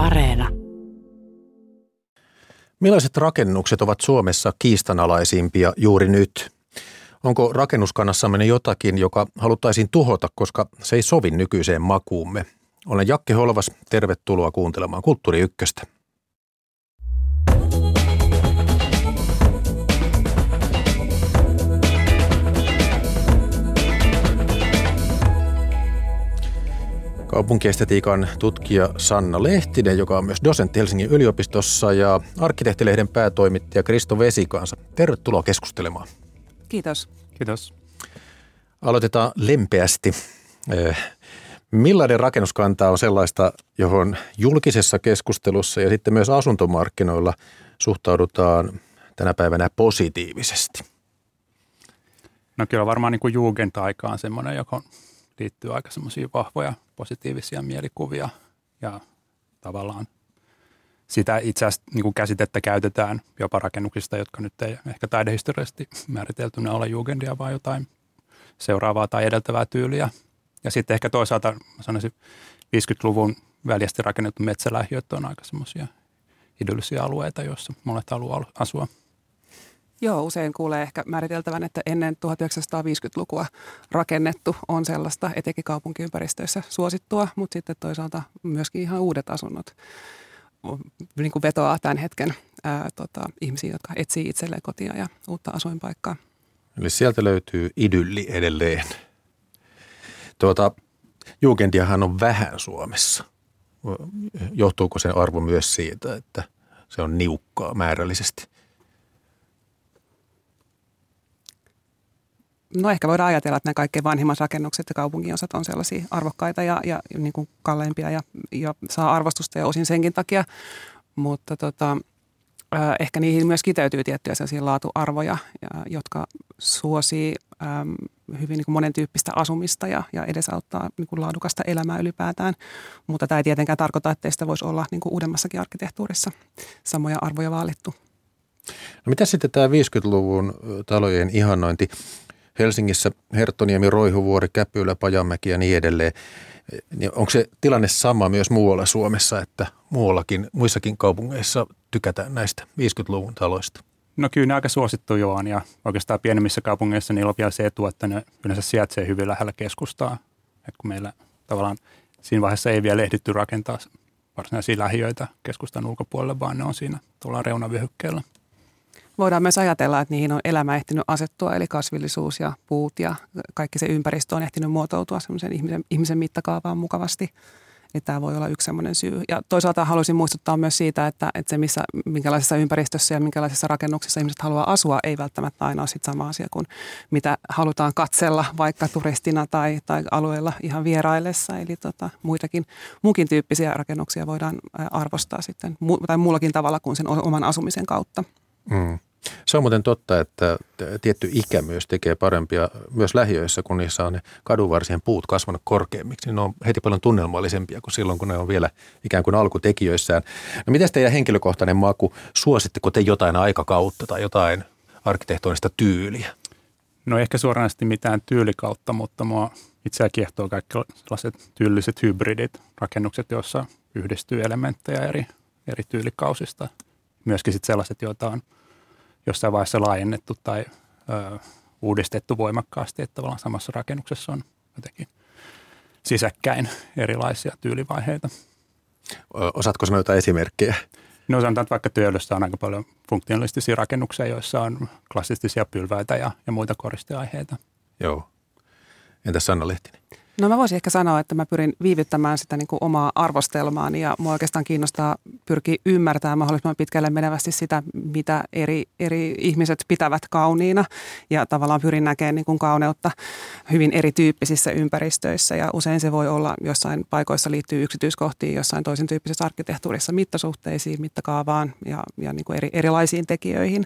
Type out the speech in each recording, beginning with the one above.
Areena. Millaiset rakennukset ovat Suomessa kiistanalaisimpia juuri nyt? Onko rakennuskannassamme jotakin, joka haluttaisiin tuhota, koska se ei sovi nykyiseen makuumme? Olen Jakke Holvas, tervetuloa kuuntelemaan Kulttuuri Ykköstä. Kaupunkiestetiikan tutkija Sanna Lehtinen, joka on myös dosentti Helsingin yliopistossa ja arkkitehtilehden päätoimittaja Kristo Vesikansa. Tervetuloa keskustelemaan. Kiitos. Kiitos. Aloitetaan lempeästi. Eh, millainen rakennuskanta on sellaista, johon julkisessa keskustelussa ja sitten myös asuntomarkkinoilla suhtaudutaan tänä päivänä positiivisesti? No kyllä varmaan niin kuin Jugend-aika on semmoinen, joka liittyy aika semmoisia vahvoja positiivisia mielikuvia ja tavallaan sitä itse asiassa niin kuin käsitettä käytetään jopa rakennuksista, jotka nyt ei ehkä taidehistoriallisesti määriteltynä ole jugendia, vaan jotain seuraavaa tai edeltävää tyyliä. Ja sitten ehkä toisaalta sanoisin 50-luvun väljästi rakennettu metsälähiöt on aika semmoisia idyllisiä alueita, joissa monet haluaa asua – Joo, usein kuulee ehkä määriteltävän, että ennen 1950-lukua rakennettu on sellaista etenkin kaupunkiympäristöissä suosittua, mutta sitten toisaalta myöskin ihan uudet asunnot niin kuin vetoaa tämän hetken ää, tota, ihmisiä, jotka etsii itselleen kotia ja uutta asuinpaikkaa. Eli sieltä löytyy idylli edelleen. Tuota, Jugendiahan on vähän Suomessa. Johtuuko sen arvo myös siitä, että se on niukkaa määrällisesti? No ehkä voidaan ajatella, että nämä kaikkein vanhimmat rakennukset ja kaupunginosat on sellaisia arvokkaita ja, ja niin kuin kalleimpia ja, ja saa arvostusta ja osin senkin takia. Mutta tota, ehkä niihin myös kiteytyy tiettyjä sellaisia laatuarvoja, ja, jotka suosii hyvin niin kuin monen tyyppistä asumista ja, ja edesauttaa niin kuin laadukasta elämää ylipäätään. Mutta tämä ei tietenkään tarkoita, että sitä voisi olla niin kuin uudemmassakin arkkitehtuurissa samoja arvoja vaalittu. No mitä sitten tämä 50-luvun talojen ihannointi? Helsingissä Herttoniemi, Roihuvuori, Käpylä, Pajamäki ja niin edelleen. Niin onko se tilanne sama myös muualla Suomessa, että muuallakin, muissakin kaupungeissa tykätään näistä 50-luvun taloista? No kyllä ne aika suosittu jo on ja oikeastaan pienemmissä kaupungeissa niillä on vielä se etu, että ne yleensä sijaitsee hyvin lähellä keskustaa. Et kun meillä tavallaan siinä vaiheessa ei vielä ehditty rakentaa varsinaisia lähiöitä keskustan ulkopuolelle, vaan ne on siinä tuolla reunavyöhykkeellä voidaan myös ajatella, että niihin on elämä ehtinyt asettua, eli kasvillisuus ja puut ja kaikki se ympäristö on ehtinyt muotoutua semmoisen ihmisen, ihmisen mittakaavaan mukavasti. Niin tämä voi olla yksi semmoinen syy. Ja toisaalta haluaisin muistuttaa myös siitä, että, että se missä, minkälaisessa ympäristössä ja minkälaisessa rakennuksessa ihmiset haluaa asua, ei välttämättä aina ole sit sama asia kuin mitä halutaan katsella vaikka turistina tai, tai alueella ihan vieraillessa. Eli tota, muitakin, muukin tyyppisiä rakennuksia voidaan arvostaa sitten, tai muullakin tavalla kuin sen oman asumisen kautta. Mm. Se on muuten totta, että tietty ikä myös tekee parempia myös lähiöissä, kun niissä on ne kadunvarsien puut kasvanut korkeammiksi. Niin ne on heti paljon tunnelmallisempia kuin silloin, kun ne on vielä ikään kuin alkutekijöissään. No miten teidän henkilökohtainen maku, suositteko te jotain aikakautta tai jotain arkkitehtonista tyyliä? No ehkä suoranaisesti mitään tyylikautta, mutta mua itseä kiehtoo kaikki sellaiset tyylliset hybridit, rakennukset, joissa yhdistyy elementtejä eri, eri tyylikausista. Myöskin sitten sellaiset, joita on – jossain vaiheessa laajennettu tai ö, uudistettu voimakkaasti, että tavallaan samassa rakennuksessa on jotenkin sisäkkäin erilaisia tyylivaiheita. Osaatko sanoa jotain esimerkkejä? No sanotaan, että vaikka työllössä on aika paljon funktionalistisia rakennuksia, joissa on klassistisia pylväitä ja, ja muita koristeaiheita. Joo. Entäs Sanna Lehtinen? No mä voisin ehkä sanoa, että mä pyrin viivyttämään sitä niin kuin omaa arvostelmaani ja mua oikeastaan kiinnostaa pyrkiä ymmärtämään mahdollisimman pitkälle menevästi sitä, mitä eri, eri ihmiset pitävät kauniina ja tavallaan pyrin näkemään niin kuin kauneutta hyvin erityyppisissä ympäristöissä ja usein se voi olla jossain paikoissa liittyy yksityiskohtiin, jossain toisen tyyppisessä arkkitehtuurissa mittasuhteisiin, mittakaavaan ja, ja niin kuin eri, erilaisiin tekijöihin.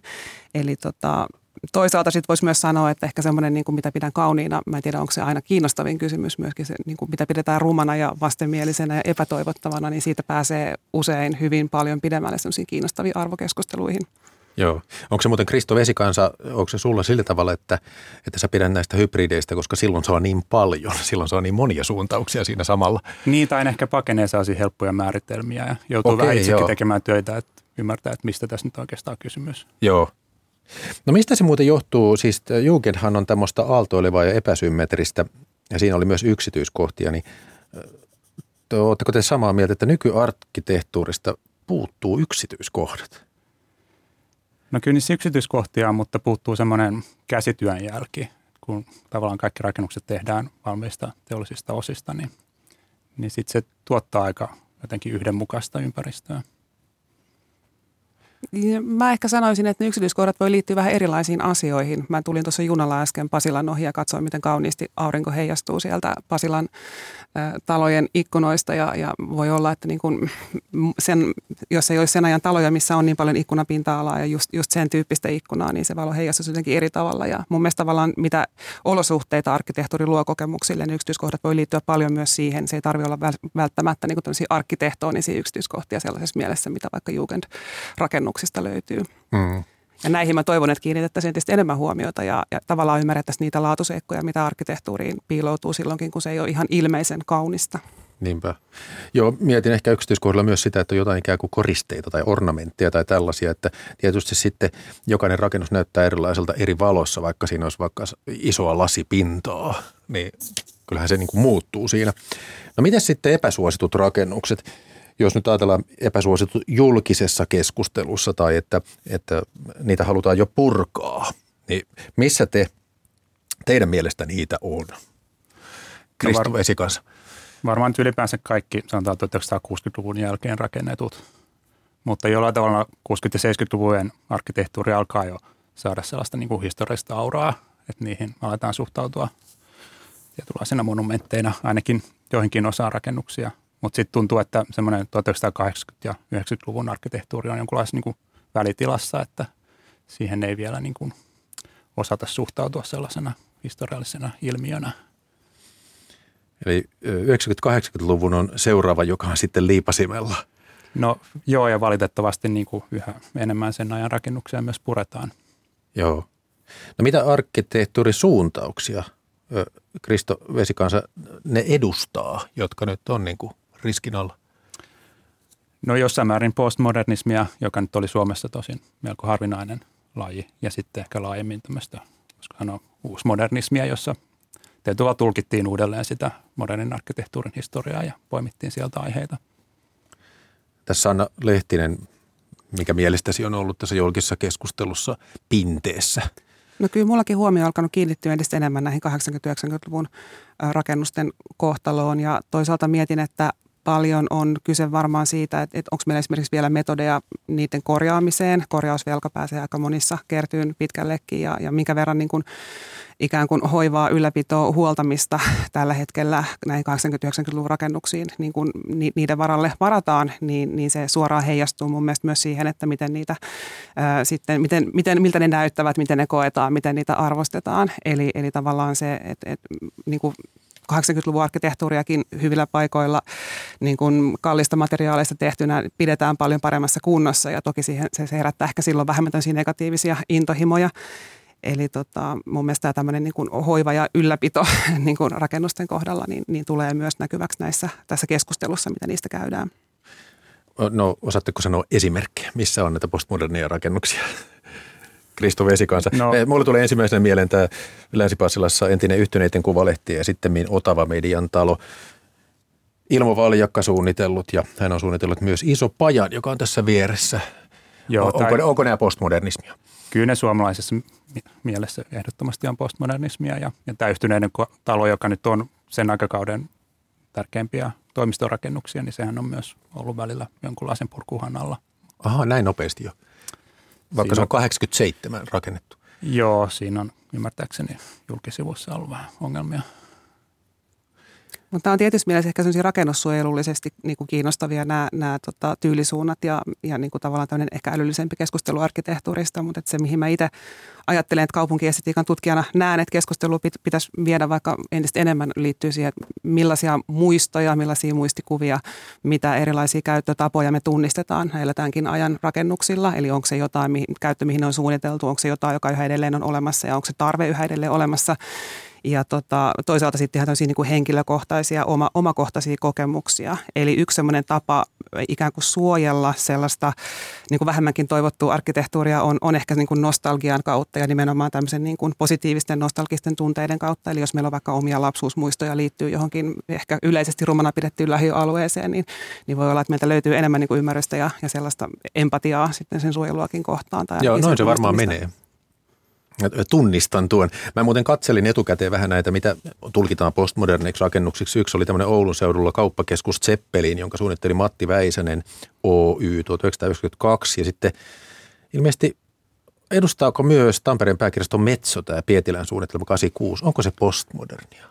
Eli tota, toisaalta sitten voisi myös sanoa, että ehkä semmoinen, niin kuin mitä pidän kauniina, mä en tiedä onko se aina kiinnostavin kysymys myöskin se, niin kuin mitä pidetään rumana ja vastenmielisenä ja epätoivottavana, niin siitä pääsee usein hyvin paljon pidemmälle semmoisiin kiinnostaviin arvokeskusteluihin. Joo. Onko se muuten Kristo Vesikansa, onko se sulla sillä tavalla, että, että sä pidän näistä hybrideistä, koska silloin se on niin paljon, silloin se on niin monia suuntauksia siinä samalla? Niin, tai ehkä pakenee sellaisia helppoja määritelmiä ja joutuu Okei, vähän itsekin joo. tekemään töitä, että ymmärtää, että mistä tässä nyt oikeastaan kysymys. Joo. No mistä se muuten johtuu? Siis Jugendhan on tämmöistä aaltoilevaa ja epäsymmetristä, ja siinä oli myös yksityiskohtia, niin Oletteko te samaa mieltä, että nykyarkkitehtuurista puuttuu yksityiskohdat? No kyllä niissä yksityiskohtia on, mutta puuttuu semmoinen käsityön jälki, kun tavallaan kaikki rakennukset tehdään valmiista teollisista osista, niin, niin sitten se tuottaa aika jotenkin yhdenmukaista ympäristöä. Mä ehkä sanoisin, että ne yksityiskohdat voi liittyä vähän erilaisiin asioihin. Mä tulin tuossa junalla äsken Pasilan ohi ja katsoin, miten kauniisti aurinko heijastuu sieltä Pasilan talojen ikkunoista ja, ja voi olla, että niin kun sen, jos ei olisi sen ajan taloja, missä on niin paljon ikkunapinta-alaa ja just, just sen tyyppistä ikkunaa, niin se valo heijastuisi jotenkin eri tavalla. Ja mun mielestä tavallaan mitä olosuhteita arkkitehtuuri luo kokemuksille, niin yksityiskohdat voi liittyä paljon myös siihen. Se ei tarvitse olla välttämättä niin kuin arkkitehtonisia yksityiskohtia sellaisessa mielessä, mitä vaikka Jugend-rakennuksista löytyy. Mm. Ja näihin mä toivon, että kiinnitettäisiin tietysti enemmän huomiota ja, ja tavallaan ymmärrettäisiin niitä laatuseikkoja, mitä arkkitehtuuriin piiloutuu silloinkin, kun se ei ole ihan ilmeisen kaunista. Niinpä. Joo, mietin ehkä yksityiskohdalla myös sitä, että on jotain ikään kuin koristeita tai ornamentteja tai tällaisia, että tietysti sitten jokainen rakennus näyttää erilaiselta eri valossa, vaikka siinä olisi vaikka isoa lasipintaa, niin kyllähän se niin kuin muuttuu siinä. No miten sitten epäsuositut rakennukset? Jos nyt ajatellaan epäsuosittu julkisessa keskustelussa tai että, että niitä halutaan jo purkaa, niin missä te, teidän mielestä niitä on? Kristo no var, Vesikas. Varmaan nyt ylipäänsä kaikki, sanotaan 1960-luvun jälkeen rakennetut, mutta jollain tavalla 60- ja 70-luvun arkkitehtuuri alkaa jo saada sellaista niin kuin historiallista auraa, että niihin aletaan suhtautua tietynlaisena monumentteina ainakin joihinkin osaan rakennuksia – mutta sitten tuntuu, että semmoinen 1980- ja 90-luvun arkkitehtuuri on jonkunlaisessa niin välitilassa, että siihen ei vielä niin kuin osata suhtautua sellaisena historiallisena ilmiönä. Eli 90-80-luvun on seuraava, joka on sitten liipasimella. No joo, ja valitettavasti niin kuin yhä enemmän sen ajan rakennuksia myös puretaan. Joo. No mitä arkkitehtuurisuuntauksia Kristo Vesikansa ne edustaa, jotka nyt on niin kuin riskin alla? No jossain määrin postmodernismia, joka nyt oli Suomessa tosin melko harvinainen laji, ja sitten ehkä laajemmin tämmöistä, koska on uusmodernismia, jossa tietyllä tulkittiin uudelleen sitä modernin arkkitehtuurin historiaa ja poimittiin sieltä aiheita. Tässä Anna Lehtinen, mikä mielestäsi on ollut tässä julkisessa keskustelussa pinteessä? No kyllä mullakin huomio on alkanut kiinnittyä entistä enemmän näihin 80-90-luvun rakennusten kohtaloon ja toisaalta mietin, että paljon on kyse varmaan siitä, että, että onko meillä esimerkiksi vielä metodeja niiden korjaamiseen. Korjausvelka pääsee aika monissa kertyyn pitkällekin ja, ja minkä verran niin kuin, ikään kuin hoivaa, ylläpitoa, huoltamista tällä hetkellä näihin 80-90-luvun rakennuksiin niin kuin niiden varalle varataan, niin, niin se suoraan heijastuu mun mielestä myös siihen, että miten niitä ää, sitten, miten, miten, miltä ne näyttävät, miten ne koetaan, miten niitä arvostetaan. Eli, eli tavallaan se, että, että niin kuin 80-luvun arkkitehtuuriakin hyvillä paikoilla niin kuin kallista materiaaleista tehtynä pidetään paljon paremmassa kunnossa ja toki siihen, se herättää ehkä silloin vähemmän negatiivisia intohimoja. Eli tota, mun mielestä tämä niin kuin hoiva ja ylläpito niin kuin rakennusten kohdalla niin, niin tulee myös näkyväksi näissä, tässä keskustelussa, mitä niistä käydään. No osaatteko sanoa esimerkkejä, missä on näitä postmodernia rakennuksia? Kristo Vesikansa. No. Mulle tuli ensimmäisenä mieleen tämä länsi entinen yhtyneiden kuvalehti ja sitten Otava Median talo. Ilmo Valjakka suunnitellut ja hän on suunnitellut myös iso pajan, joka on tässä vieressä. Joo, onko, tai... onko nämä postmodernismia? Kyllä ne suomalaisessa mielessä ehdottomasti on postmodernismia ja, ja tämä yhtyneiden talo, joka nyt on sen aikakauden tärkeimpiä toimistorakennuksia, niin sehän on myös ollut välillä jonkunlaisen purkuhan alla. Aha, näin nopeasti jo. Vaikka siinä se on 87 rakennettu. Joo, siinä on ymmärtääkseni julkisivuissa ollut vähän ongelmia. Mutta on tietysti mielessä ehkä rakennussuojelullisesti niin kuin kiinnostavia nämä, nämä tota, tyylisuunnat ja, ja niin kuin tavallaan tämmöinen ehkä älyllisempi keskustelu arkkitehtuurista, mutta että se mihin mä itse ajattelen, että kaupunkiestetiikan tutkijana näen, että keskustelu pitäisi viedä vaikka entistä enemmän liittyy siihen, että millaisia muistoja, millaisia muistikuvia, mitä erilaisia käyttötapoja me tunnistetaan elätäänkin ajan rakennuksilla. Eli onko se jotain mihin, käyttö, mihin on suunniteltu, onko se jotain, joka yhä edelleen on olemassa ja onko se tarve yhä edelleen olemassa. Ja tota, toisaalta sitten ihan niin kuin henkilökohtaisia, oma, omakohtaisia kokemuksia. Eli yksi sellainen tapa ikään kuin suojella sellaista niin kuin vähemmänkin toivottua arkkitehtuuria on, on ehkä niin kuin nostalgian kautta ja nimenomaan tämmöisen niin kuin positiivisten nostalgisten tunteiden kautta. Eli jos meillä on vaikka omia lapsuusmuistoja liittyy johonkin ehkä yleisesti rumana pidettyyn lähialueeseen, niin, niin voi olla, että meiltä löytyy enemmän niin kuin ymmärrystä ja, ja sellaista empatiaa sitten sen suojeluakin kohtaan. Tai Joo, noin se varmaan menee tunnistan tuon. Mä muuten katselin etukäteen vähän näitä, mitä tulkitaan postmoderniksi rakennuksiksi. Yksi oli tämmöinen Oulun seudulla kauppakeskus Zeppelin, jonka suunnitteli Matti Väisänen Oy 1992. Ja sitten ilmeisesti edustaako myös Tampereen pääkirjaston Metso tämä Pietilän suunnitelma 86? Onko se postmodernia?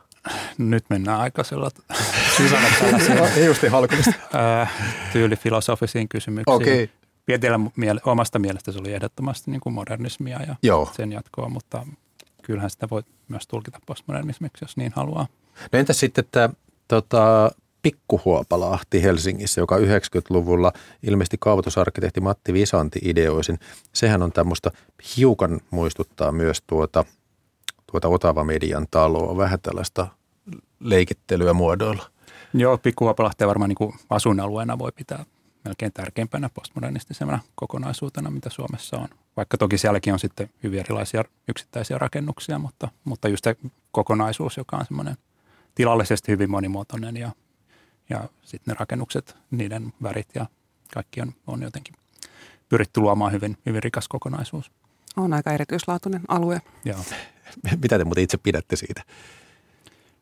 Nyt mennään aika sellaiset Ei just halkumista. Tyylifilosofisiin kysymyksiin. Okay. Pietilä miele- omasta mielestä se oli ehdottomasti niin kuin modernismia ja Joo. sen jatkoa, mutta kyllähän sitä voi myös tulkita postmodernismiksi, jos niin haluaa. No entäs sitten tämä tota, Pikkuhuopalahti Helsingissä, joka 90-luvulla ilmeisesti kaavoitusarkkitehti Matti Visanti ideoisin. Sehän on tämmöistä hiukan muistuttaa myös tuota, tuota Otava Median taloa, vähän tällaista leikittelyä muodoilla. Joo, Pikkuhuopalahti varmaan niin kuin asuinalueena voi pitää melkein tärkeimpänä postmodernistisena kokonaisuutena, mitä Suomessa on. Vaikka toki sielläkin on sitten hyvin erilaisia yksittäisiä rakennuksia, mutta, mutta just se kokonaisuus, joka on semmoinen tilallisesti hyvin monimuotoinen ja, ja sitten ne rakennukset, niiden värit ja kaikki on, on jotenkin pyritty luomaan hyvin, hyvin rikas kokonaisuus. On aika erityislaatuinen alue. Joo. Mitä te muuten itse pidätte siitä?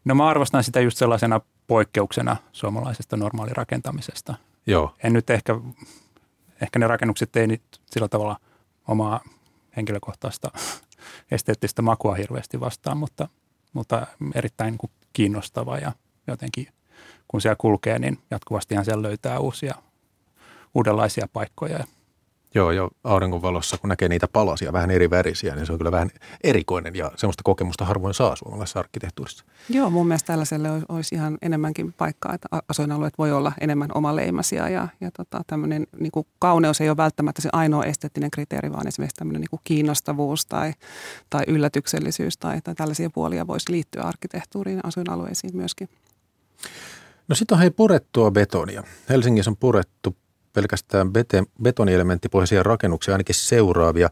No mä arvostan sitä just sellaisena poikkeuksena suomalaisesta normaalirakentamisesta – Joo. En nyt ehkä, ehkä ne rakennukset ei nyt sillä tavalla omaa henkilökohtaista esteettistä makua hirveästi vastaan, mutta, mutta erittäin niin kiinnostava ja jotenkin kun siellä kulkee, niin jatkuvastihan siellä löytää uusia, uudenlaisia paikkoja Joo, jo auringonvalossa, kun näkee niitä palasia, vähän eri värisiä, niin se on kyllä vähän erikoinen ja semmoista kokemusta harvoin saa suomalaisessa arkkitehtuurissa. Joo, mun mielestä tällaiselle olisi ihan enemmänkin paikkaa, että asuinalueet voi olla enemmän omaleimaisia ja, ja tota, tämmöinen niin kuin kauneus ei ole välttämättä se ainoa esteettinen kriteeri, vaan esimerkiksi tämmöinen niin kuin kiinnostavuus tai, tai yllätyksellisyys tai, tai tällaisia puolia voisi liittyä arkkitehtuuriin ja asuinalueisiin myöskin. No sitten on hei purettua betonia. Helsingissä on purettu pelkästään bete, betonielementtipohjaisia rakennuksia, ainakin seuraavia.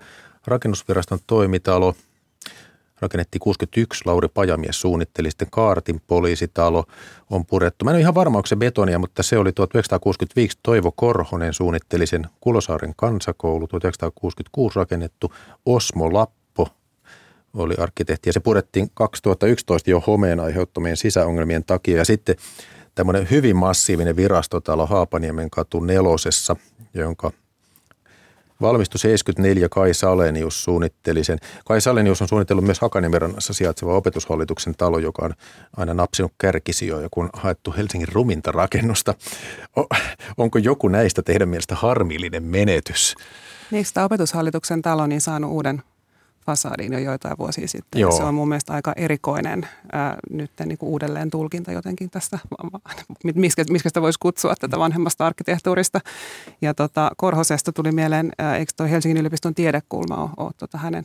Rakennusviraston toimitalo rakennettiin 61, Lauri Pajamies suunnitteli, sitten Kaartin poliisitalo on purettu. Mä en ole ihan varma, onko se betonia, mutta se oli 1965 Toivo Korhonen suunnitteli sen Kulosaaren kansakoulu, 1966 rakennettu Osmo Lappo oli arkkitehti ja se purettiin 2011 jo homeen aiheuttamien sisäongelmien takia ja sitten tämmöinen hyvin massiivinen virastotalo Haapaniemen katu nelosessa, jonka valmistui 74 Kai Salenius suunnitteli sen. Kai Salenius on suunnitellut myös Hakaniemenrannassa sijaitseva opetushallituksen talo, joka on aina napsinut kärkisijoja, kun haettu Helsingin ruminta rakennusta. onko joku näistä teidän mielestä harmillinen menetys? Niin, opetushallituksen talo niin saanut uuden fasadiin jo joitain vuosia sitten. Joo. Se on mun mielestä aika erikoinen ää, nyt niin kuin uudelleen tulkinta jotenkin tästä, miskä, miskä sitä voisi kutsua tätä vanhemmasta arkkitehtuurista. Ja tota, Korhosesta tuli mieleen, ää, eikö toi Helsingin yliopiston tiedekulma ole, ole tota hänen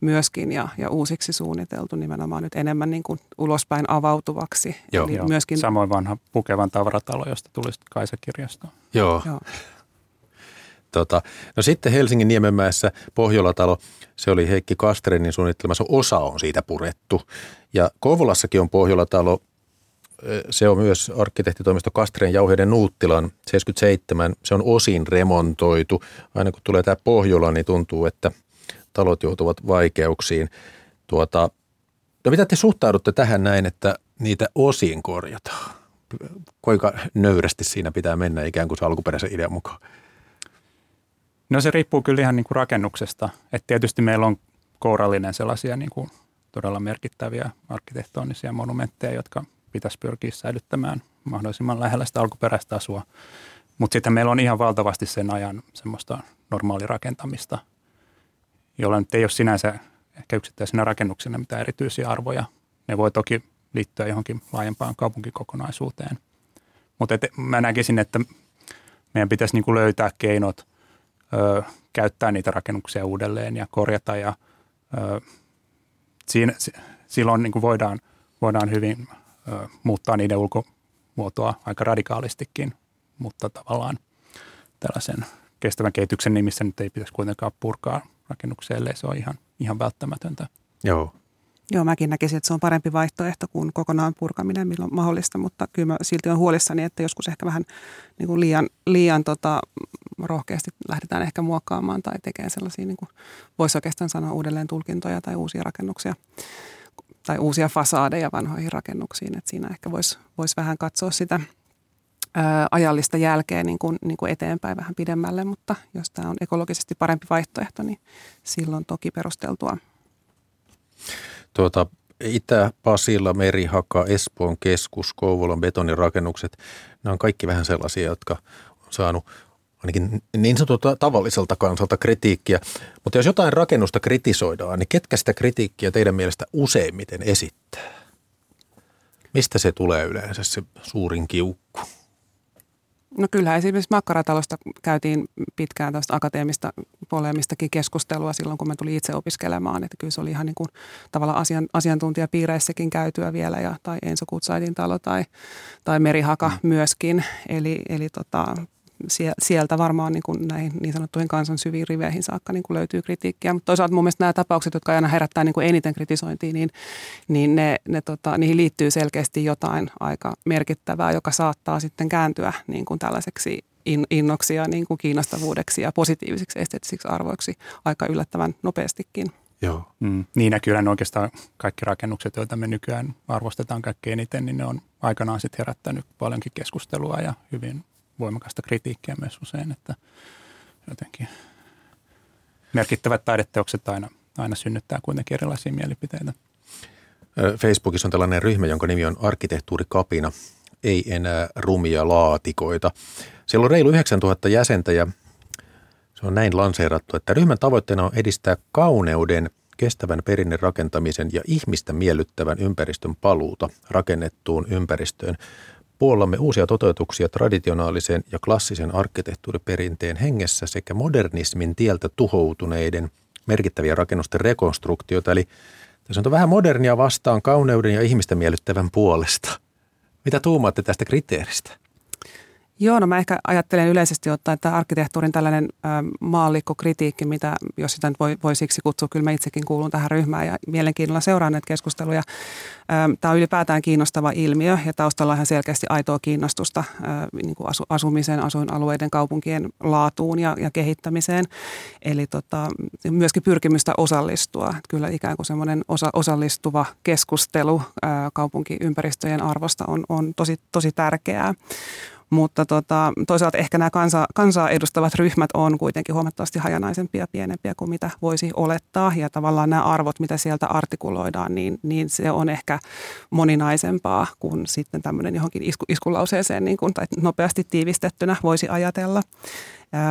myöskin ja, ja uusiksi suunniteltu nimenomaan nyt enemmän niin kuin ulospäin avautuvaksi. Joo. Eli Joo. Myöskin... Samoin vanha pukevan tavaratalo, josta tuli Kaisa-kirjasto. Joo. Joo. Tota, no sitten Helsingin Niemenmäessä Pohjolatalo, se oli Heikki Kastrenin suunnittelemassa, osa on siitä purettu. Ja Kouvolassakin on Pohjolatalo, se on myös arkkitehtitoimisto Kastren Jauheiden Nuuttilan 77. Se on osin remontoitu. Aina kun tulee tämä Pohjola, niin tuntuu, että talot joutuvat vaikeuksiin. Tuota, no mitä te suhtaudutte tähän näin, että niitä osin korjataan? Kuinka nöyrästi siinä pitää mennä ikään kuin se alkuperäisen idean mukaan? No se riippuu kyllä ihan niin kuin rakennuksesta. Et tietysti meillä on kourallinen sellaisia niin kuin todella merkittäviä arkkitehtonisia monumentteja, jotka pitäisi pyrkiä säilyttämään mahdollisimman lähellä sitä alkuperäistä asua. Mutta sitten meillä on ihan valtavasti sen ajan semmoista normaalirakentamista, jolla nyt ei ole sinänsä ehkä yksittäisenä rakennuksena mitään erityisiä arvoja. Ne voi toki liittyä johonkin laajempaan kaupunkikokonaisuuteen. Mutta mä näkisin, että meidän pitäisi niinku löytää keinot ö, käyttää niitä rakennuksia uudelleen ja korjata. Ja, ö, siinä, silloin niinku voidaan, voidaan hyvin ö, muuttaa niiden ulkomuotoa aika radikaalistikin, mutta tavallaan tällaisen kestävän kehityksen nimissä nyt ei pitäisi kuitenkaan purkaa rakennuksia, ellei se on ihan, ihan välttämätöntä. Joo. Joo, mäkin näkisin, että se on parempi vaihtoehto kuin kokonaan purkaminen, milloin mahdollista, mutta kyllä mä silti on huolissani, että joskus ehkä vähän niin kuin liian, liian tota, rohkeasti lähdetään ehkä muokkaamaan tai tekemään sellaisia, niin kuin voisi oikeastaan sanoa uudelleen tulkintoja tai uusia rakennuksia tai uusia fasaadeja vanhoihin rakennuksiin, että siinä ehkä voisi vois vähän katsoa sitä ajallista jälkeä niin kuin, niin kuin eteenpäin vähän pidemmälle, mutta jos tämä on ekologisesti parempi vaihtoehto, niin silloin toki perusteltua tuota, Itä-Pasila, Merihaka, Espoon keskus, Kouvolan betonirakennukset, nämä on kaikki vähän sellaisia, jotka on saanut ainakin niin sanotulta tavalliselta kansalta kritiikkiä. Mutta jos jotain rakennusta kritisoidaan, niin ketkä sitä kritiikkiä teidän mielestä useimmiten esittää? Mistä se tulee yleensä se suurin kiukku? No kyllähän esimerkiksi makkaratalosta käytiin pitkään tästä akateemista polemistakin keskustelua silloin, kun mä tulin itse opiskelemaan. Että kyllä se oli ihan niin kuin tavallaan asian, asiantuntijapiireissäkin käytyä vielä, ja, tai Enso Kutsaitin talo tai, tai Merihaka mm. myöskin. Eli, eli tota, sieltä varmaan niin kuin näihin niin sanottuihin kansan syviin riveihin saakka niin kuin löytyy kritiikkiä. Mutta toisaalta mun mielestä nämä tapaukset, jotka aina herättää niin kuin eniten kritisointia, niin, niin ne, ne tota, niihin liittyy selkeästi jotain aika merkittävää, joka saattaa sitten kääntyä niin kuin tällaiseksi in, innoksi ja niin kuin kiinnostavuudeksi ja positiivisiksi esteettisiksi arvoiksi aika yllättävän nopeastikin. Joo. Mm, niin kyllä oikeastaan kaikki rakennukset, joita me nykyään arvostetaan kaikkein eniten, niin ne on aikanaan sitten herättänyt paljonkin keskustelua ja hyvin voimakasta kritiikkiä myös usein, että jotenkin merkittävät taideteokset aina, aina synnyttää kuitenkin erilaisia mielipiteitä. Facebookissa on tällainen ryhmä, jonka nimi on Arkkitehtuurikapina, ei enää rumia laatikoita. Siellä on reilu 9000 jäsentä ja se on näin lanseerattu, että ryhmän tavoitteena on edistää kauneuden, kestävän perinne rakentamisen ja ihmistä miellyttävän ympäristön paluuta rakennettuun ympäristöön Puollamme uusia toteutuksia traditionaalisen ja klassisen arkkitehtuuriperinteen hengessä sekä modernismin tieltä tuhoutuneiden merkittäviä rakennusten rekonstruktioita. Eli tässä on vähän modernia vastaan kauneuden ja ihmistä miellyttävän puolesta. Mitä tuumaatte tästä kriteeristä? Joo, no mä ehkä ajattelen yleisesti ottaa, että arkkitehtuurin tällainen ö, maallikkokritiikki, mitä jos sitä nyt voi, voi siksi kutsua, kyllä mä itsekin kuulun tähän ryhmään ja mielenkiinnolla seuraan näitä keskusteluja. Tämä on ylipäätään kiinnostava ilmiö ja taustalla on ihan selkeästi aitoa kiinnostusta ö, niin kuin asu, asumisen, asuinalueiden, kaupunkien laatuun ja, ja kehittämiseen. Eli tota, myöskin pyrkimystä osallistua. Kyllä ikään kuin semmoinen osa, osallistuva keskustelu ö, kaupunkiympäristöjen arvosta on, on tosi, tosi tärkeää. Mutta tota, toisaalta ehkä nämä kansa, kansaa edustavat ryhmät on kuitenkin huomattavasti hajanaisempia ja pienempiä kuin mitä voisi olettaa. Ja tavallaan nämä arvot, mitä sieltä artikuloidaan, niin, niin se on ehkä moninaisempaa kuin sitten tämmöinen johonkin isku, iskulauseeseen niin kuin, tai nopeasti tiivistettynä voisi ajatella.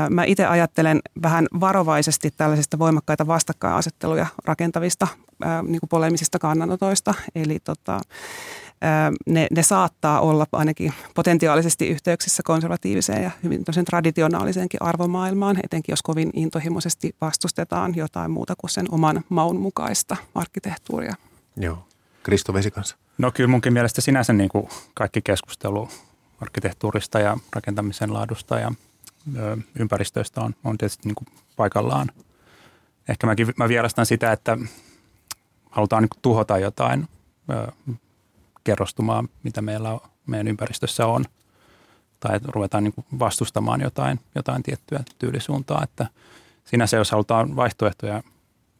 Mä itse ajattelen vähän varovaisesti tällaisista voimakkaita vastakkainasetteluja rakentavista niin kuin polemisista kannanotoista. Eli tota, ne, ne saattaa olla ainakin potentiaalisesti yhteyksissä konservatiiviseen ja hyvin traditionaaliseenkin arvomaailmaan, etenkin jos kovin intohimoisesti vastustetaan jotain muuta kuin sen oman maun mukaista arkkitehtuuria. Joo. Kristo Vesikansa. No kyllä munkin mielestä sinänsä niin kuin kaikki keskustelu arkkitehtuurista ja rakentamisen laadusta ja ö, ympäristöistä on, on tietysti niin kuin paikallaan. Ehkä mäkin, mä vierastan sitä, että halutaan niin kuin tuhota jotain ö, kerrostumaan, mitä meillä on, meidän ympäristössä on, tai että ruvetaan niin kuin vastustamaan jotain, jotain tiettyä tyylisuuntaa, että sinänsä jos halutaan vaihtoehtoja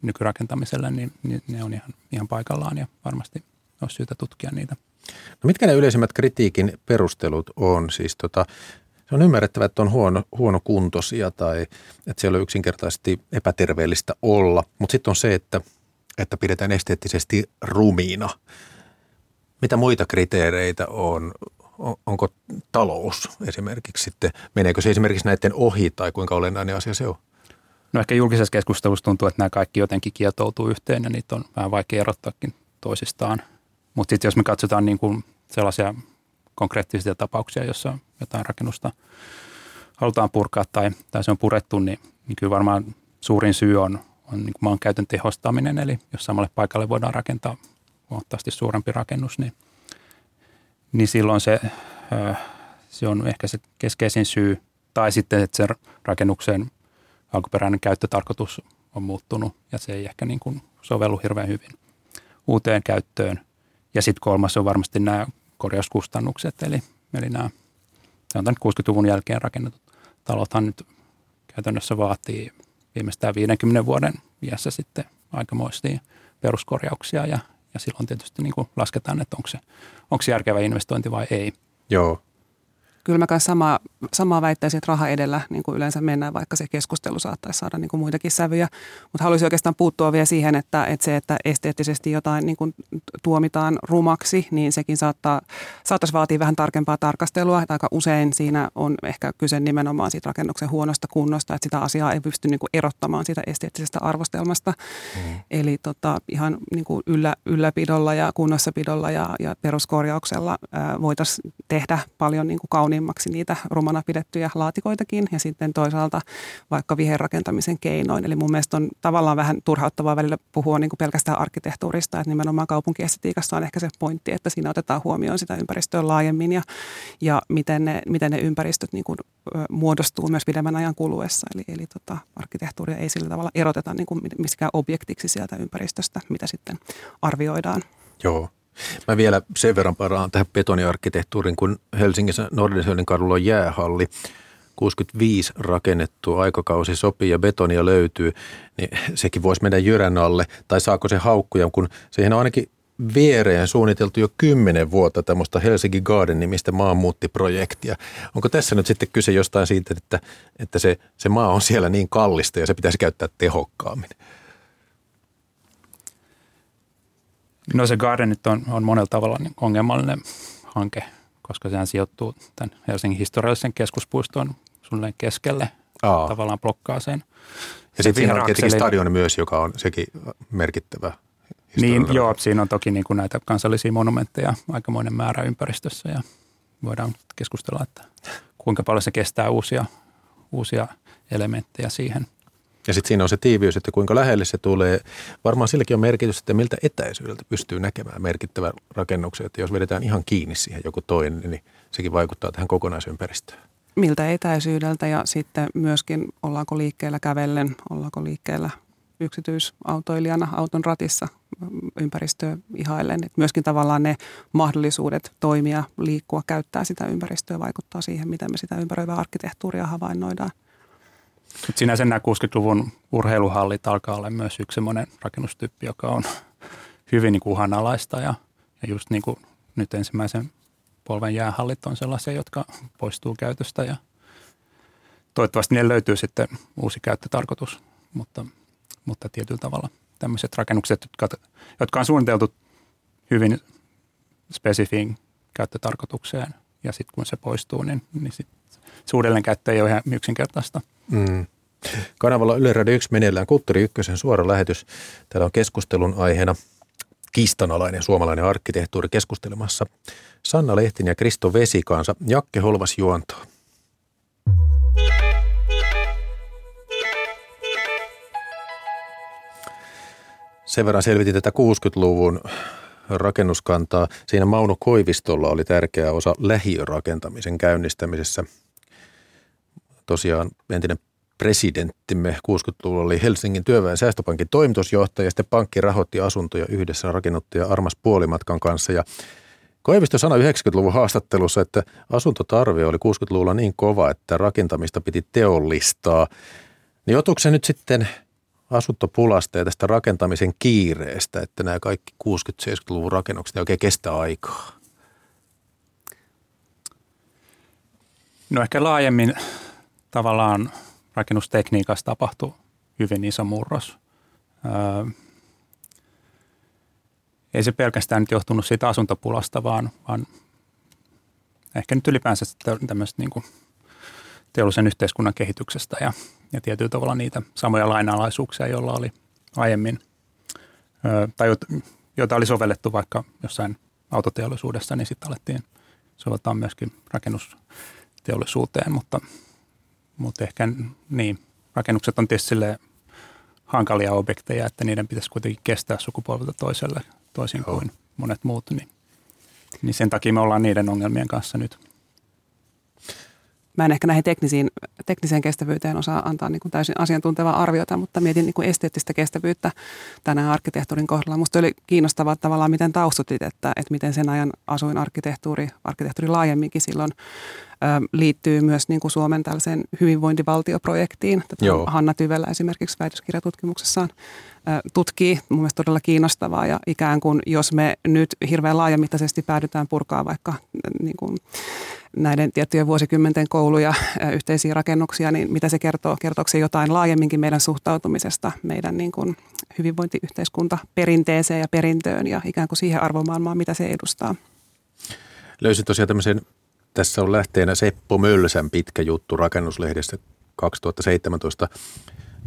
nykyrakentamiselle, niin, niin ne on ihan, ihan paikallaan ja varmasti olisi syytä tutkia niitä. No mitkä ne yleisimmät kritiikin perustelut on? Siis tota, se on ymmärrettävä, että on huono, huono kuntosia tai että siellä on yksinkertaisesti epäterveellistä olla, mutta sitten on se, että, että pidetään esteettisesti rumiina. Mitä muita kriteereitä on? Onko talous esimerkiksi sitten, meneekö se esimerkiksi näiden ohi tai kuinka olennainen asia se on? No ehkä julkisessa keskustelussa tuntuu, että nämä kaikki jotenkin kietoutuu yhteen ja niitä on vähän vaikea erottaakin toisistaan. Mutta sitten jos me katsotaan niin kuin sellaisia konkreettisia tapauksia, jossa jotain rakennusta halutaan purkaa tai, tai se on purettu, niin, niin kyllä varmaan suurin syy on, on niin kuin maankäytön tehostaminen. Eli jos samalle paikalle voidaan rakentaa huomattavasti suurempi rakennus, niin, niin silloin se, se on ehkä se keskeisin syy. Tai sitten, että se rakennuksen alkuperäinen käyttötarkoitus on muuttunut ja se ei ehkä niin kuin sovellu hirveän hyvin uuteen käyttöön. Ja sitten kolmas on varmasti nämä korjauskustannukset, eli, eli nämä sanotaan 60-luvun jälkeen rakennetut talothan nyt käytännössä vaatii viimeistään 50 vuoden iässä sitten aikamoisia peruskorjauksia ja, ja silloin tietysti niin kuin lasketaan, että onko se, onko se järkevä investointi vai ei. Joo, kyllä mä samaa, samaa väittäisin, että raha edellä niin kuin yleensä mennään, vaikka se keskustelu saattaisi saada niin kuin muitakin sävyjä. Mutta haluaisin oikeastaan puuttua vielä siihen, että, että se, että esteettisesti jotain niin kuin tuomitaan rumaksi, niin sekin saattaa, saattaisi vaatia vähän tarkempaa tarkastelua. Että aika usein siinä on ehkä kyse nimenomaan siitä rakennuksen huonosta kunnosta, että sitä asiaa ei pysty niin kuin erottamaan siitä esteettisestä arvostelmasta. Mm. Eli tota, ihan niin kuin yllä, ylläpidolla ja kunnossapidolla ja, ja peruskorjauksella voitaisiin tehdä paljon niin kuin kauniimmaksi niitä rumana pidettyjä laatikoitakin ja sitten toisaalta vaikka viherrakentamisen keinoin. Eli mun mielestä on tavallaan vähän turhauttavaa välillä puhua niin kuin pelkästään arkkitehtuurista, että nimenomaan kaupunkiestetiikassa on ehkä se pointti, että siinä otetaan huomioon sitä ympäristöä laajemmin ja, ja miten, ne, miten ne ympäristöt niin kuin, muodostuu myös pidemmän ajan kuluessa. Eli, eli tota, arkkitehtuuria ei sillä tavalla eroteta niin kuin miskään objektiksi sieltä ympäristöstä, mitä sitten arvioidaan. Joo. Mä vielä sen verran paraan tähän betoniarkkitehtuuriin, kun Helsingissä Nordenskjöldin kadulla on jäähalli. 65 rakennettu aikakausi sopii ja betonia löytyy, niin sekin voisi mennä jyrän alle. Tai saako se haukkuja, kun siihen on ainakin viereen suunniteltu jo kymmenen vuotta tämmöistä Helsinki Garden-nimistä maanmuuttiprojektia. Onko tässä nyt sitten kyse jostain siitä, että, että se, se maa on siellä niin kallista ja se pitäisi käyttää tehokkaammin? No se Garden nyt on, on monella tavalla niin ongelmallinen hanke, koska sehän sijoittuu tämän Helsingin historiallisen keskuspuiston suunnilleen keskelle, Aa. tavallaan blokkaa sen. Ja sitten siinä on tietenkin stadion myös, joka on sekin merkittävä. Niin, joo, siinä on toki niin kuin näitä kansallisia monumentteja aikamoinen määrä ympäristössä ja voidaan keskustella, että kuinka paljon se kestää uusia, uusia elementtejä siihen – ja sitten siinä on se tiiviys, että kuinka lähelle se tulee. Varmaan silläkin on merkitys, että miltä etäisyydeltä pystyy näkemään merkittävän rakennuksen. Että jos vedetään ihan kiinni siihen joku toinen, niin sekin vaikuttaa tähän kokonaisympäristöön. Miltä etäisyydeltä ja sitten myöskin ollaanko liikkeellä kävellen, ollaanko liikkeellä yksityisautoilijana auton ratissa ympäristöä ihaillen. Et myöskin tavallaan ne mahdollisuudet toimia, liikkua, käyttää sitä ympäristöä vaikuttaa siihen, miten me sitä ympäröivää arkkitehtuuria havainnoidaan. Mutta sinänsä nämä 60-luvun urheiluhallit alkaa olla myös yksi semmoinen rakennustyyppi, joka on hyvin niin kuin uhanalaista ja, ja just niin kuin nyt ensimmäisen polven jäähallit on sellaisia, jotka poistuu käytöstä ja toivottavasti niille löytyy sitten uusi käyttötarkoitus, mutta, mutta tietyllä tavalla tämmöiset rakennukset, jotka, jotka on suunniteltu hyvin spesifiin käyttötarkoitukseen ja sitten kun se poistuu, niin, niin sit se uudelleenkäyttö ei ole ihan yksinkertaista – Mm. Kanavalla Yle Radio 1 meneillään Kulttuuri Ykkösen suora lähetys. Täällä on keskustelun aiheena kistanalainen suomalainen arkkitehtuuri keskustelemassa Sanna Lehtinen ja Kristo Vesikansa. Jakke Holvas juontaa. Sen verran selvitin tätä 60-luvun rakennuskantaa. Siinä Mauno Koivistolla oli tärkeä osa lähiörakentamisen käynnistämisessä – tosiaan entinen presidenttimme 60-luvulla oli Helsingin työväen säästöpankin toimitusjohtaja ja sitten pankki rahoitti asuntoja yhdessä rakennuttaja Armas Puolimatkan kanssa ja Koivisto sanoi 90-luvun haastattelussa, että asuntotarve oli 60-luvulla niin kova, että rakentamista piti teollistaa. Niin joutuuko se nyt sitten asuntopulasta ja tästä rakentamisen kiireestä, että nämä kaikki 60-70-luvun rakennukset oikein kestää aikaa? No ehkä laajemmin tavallaan rakennustekniikassa tapahtui hyvin iso murros. Öö, ei se pelkästään nyt johtunut siitä asuntopulasta, vaan, vaan ehkä nyt ylipäänsä tämmöistä niin teollisen yhteiskunnan kehityksestä ja, ja tietyllä tavalla niitä samoja lainalaisuuksia, joilla oli aiemmin, ö, tai joita oli sovellettu vaikka jossain autoteollisuudessa, niin sitten alettiin soveltaa myöskin rakennusteollisuuteen, mutta, mutta ehkä niin, rakennukset on tietysti hankalia objekteja, että niiden pitäisi kuitenkin kestää sukupolvelta toiselle toisin Joo. kuin monet muut, niin, niin sen takia me ollaan niiden ongelmien kanssa nyt Mä en ehkä näihin teknisiin, tekniseen kestävyyteen osaa antaa niin kuin täysin asiantuntevaa arviota, mutta mietin niin kuin esteettistä kestävyyttä tänään arkkitehtuurin kohdalla. Musta oli kiinnostavaa tavallaan, miten taustutit, että, että miten sen ajan asuinarkkitehtuuri, arkkitehtuuri laajemminkin silloin ö, liittyy myös niin kuin Suomen tällaiseen hyvinvointivaltioprojektiin. Tätä Joo. Hanna Tyvelä esimerkiksi väitöskirjatutkimuksessaan tutkii. Mun mielestä todella kiinnostavaa ja ikään kuin jos me nyt hirveän laajamittaisesti päädytään purkaa vaikka niin kuin näiden tiettyjen vuosikymmenten kouluja, yhteisiä rakennuksia, niin mitä se kertoo? Kertooko se jotain laajemminkin meidän suhtautumisesta meidän niin kuin hyvinvointiyhteiskunta perinteeseen ja perintöön ja ikään kuin siihen arvomaailmaan, mitä se edustaa? Löysin tosiaan tämmöisen, tässä on lähteenä Seppo Mölsän pitkä juttu rakennuslehdestä 2017,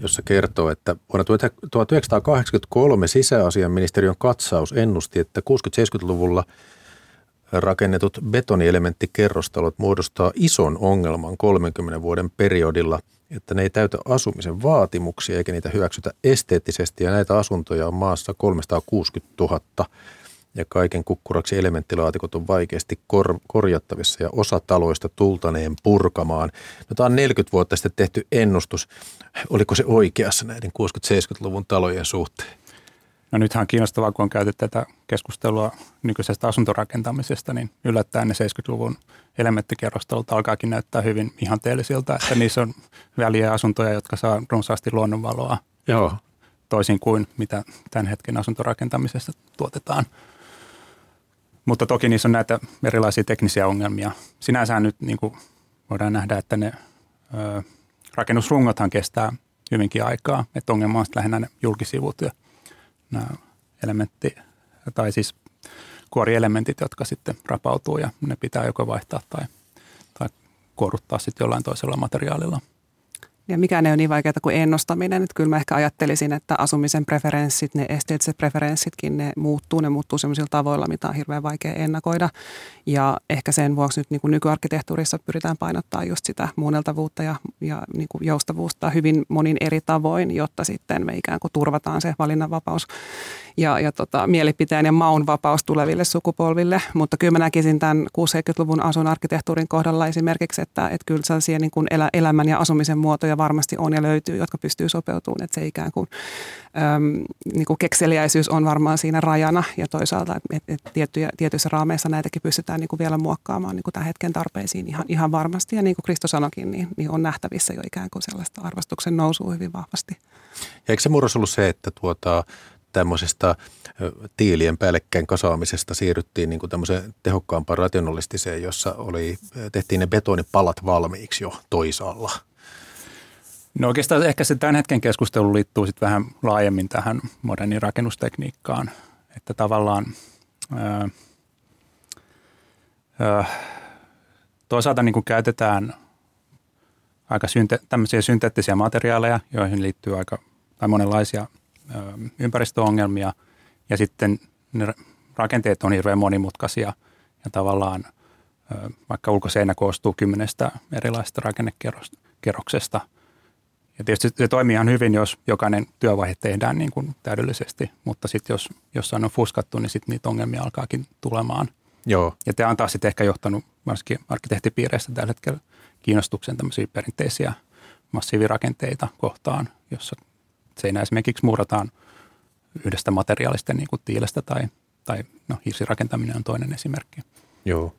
jossa kertoo, että vuonna 1983 sisäasianministeriön katsaus ennusti, että 60-70-luvulla – rakennetut betonielementtikerrostalot muodostaa ison ongelman 30 vuoden periodilla, että ne ei täytä asumisen vaatimuksia eikä niitä hyväksytä esteettisesti ja näitä asuntoja on maassa 360 000 ja kaiken kukkuraksi elementtilaatikot on vaikeasti kor- korjattavissa ja osa taloista tultaneen purkamaan. No, tämä on 40 vuotta sitten tehty ennustus. Oliko se oikeassa näiden 60-70-luvun talojen suhteen? No nythän on kiinnostavaa, kun on käyty tätä keskustelua nykyisestä asuntorakentamisesta, niin yllättäen ne 70-luvun elementtikerrostelut alkaakin näyttää hyvin ihanteellisilta, että niissä on väliä asuntoja, jotka saa runsaasti luonnonvaloa. Joo. Toisin kuin mitä tämän hetken asuntorakentamisesta tuotetaan. Mutta toki niissä on näitä erilaisia teknisiä ongelmia. Sinänsä nyt niin kuin voidaan nähdä, että ne ö, rakennusrungothan kestää hyvinkin aikaa, että ongelma on lähinnä ne julkisivut ja nämä elementti, tai siis kuorielementit, jotka sitten rapautuu ja ne pitää joko vaihtaa tai, tai kuoruttaa sitten jollain toisella materiaalilla. Ja mikään ei ole niin vaikeaa kuin ennustaminen. Että kyllä mä ehkä ajattelisin, että asumisen preferenssit, ne esteettiset preferenssitkin, ne muuttuu. Ne muuttuu sellaisilla tavoilla, mitä on hirveän vaikea ennakoida. Ja ehkä sen vuoksi nyt niin kuin nykyarkkitehtuurissa pyritään painottaa just sitä muunneltavuutta ja, ja niin kuin joustavuutta hyvin monin eri tavoin, jotta sitten me ikään kuin turvataan se valinnanvapaus ja, ja tota, mielipiteen ja maun vapaus tuleville sukupolville. Mutta kyllä mä näkisin tämän 60-luvun asuinarkkitehtuurin kohdalla esimerkiksi, että, että kyllä sellaisia niin kuin elä, elämän ja asumisen muotoja varmasti on ja löytyy, jotka pystyy sopeutumaan. Että se ikään kuin, äm, niin kuin kekseliäisyys on varmaan siinä rajana ja toisaalta, että et tiettyjä, tietyissä raameissa näitäkin pystytään niin kuin vielä muokkaamaan niin kuin tämän hetken tarpeisiin ihan, ihan varmasti. Ja niin kuin Kristo sanoikin, niin, niin on nähtävissä jo ikään kuin sellaista arvostuksen nousua hyvin vahvasti. Ja eikö se murros ollut se, että tuota, tämmöisestä tiilien päällekkäin kasaamisesta siirryttiin niin kuin tämmöiseen tehokkaampaan rationalistiseen, jossa oli, tehtiin ne betonipalat valmiiksi jo toisaalla. No oikeastaan ehkä se tämän hetken keskustelu liittyy sitten vähän laajemmin tähän moderniin rakennustekniikkaan, että tavallaan ää, ää, toisaalta niin kuin käytetään aika synte, tämmöisiä synteettisiä materiaaleja, joihin liittyy aika tai monenlaisia ympäristöongelmia ja sitten ne rakenteet on hirveän monimutkaisia ja tavallaan vaikka ulkoseinä koostuu kymmenestä erilaisesta rakennekerroksesta. Ja tietysti se toimii ihan hyvin, jos jokainen työvaihe tehdään niin kuin täydellisesti, mutta sitten jos jossain on fuskattu, niin sitten niitä ongelmia alkaakin tulemaan. Joo. Ja tämä on taas sitten ehkä johtanut varsinkin arkkitehtipiireissä tällä hetkellä kiinnostuksen tämmöisiä perinteisiä massiivirakenteita kohtaan, jossa seinä esimerkiksi muurataan yhdestä materiaalista, niin kuin tiilestä tai, tai no, hirsirakentaminen on toinen esimerkki. Joo.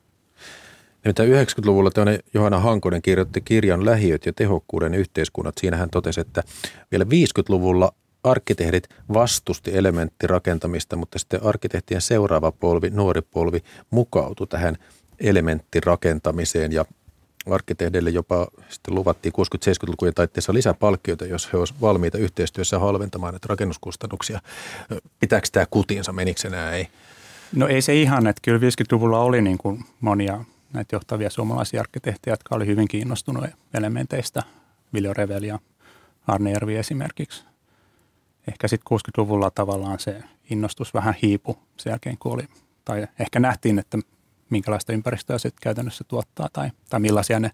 Nimittäin 90-luvulla tämmöinen Johanna Hankonen kirjoitti kirjan Lähiöt ja tehokkuuden yhteiskunnat. Siinä hän totesi, että vielä 50-luvulla arkkitehdit vastusti elementtirakentamista, mutta sitten arkkitehtien seuraava polvi, nuori polvi, mukautui tähän elementtirakentamiseen ja arkkitehdeille jopa sitten luvattiin 60-70-lukujen taitteessa lisäpalkkioita, jos he olisivat valmiita yhteistyössä halventamaan näitä rakennuskustannuksia. Pitääkö tämä kutinsa, menikö se näin? No ei se ihan, että kyllä 50-luvulla oli niin kuin monia näitä johtavia suomalaisia arkkitehtejä, jotka oli hyvin kiinnostunut elementeistä. Viljo Revel ja Arne Järvi esimerkiksi. Ehkä sitten 60-luvulla tavallaan se innostus vähän hiipu sen jälkeen, kun oli, tai ehkä nähtiin, että minkälaista ympäristöä se käytännössä tuottaa tai, tai millaisia ne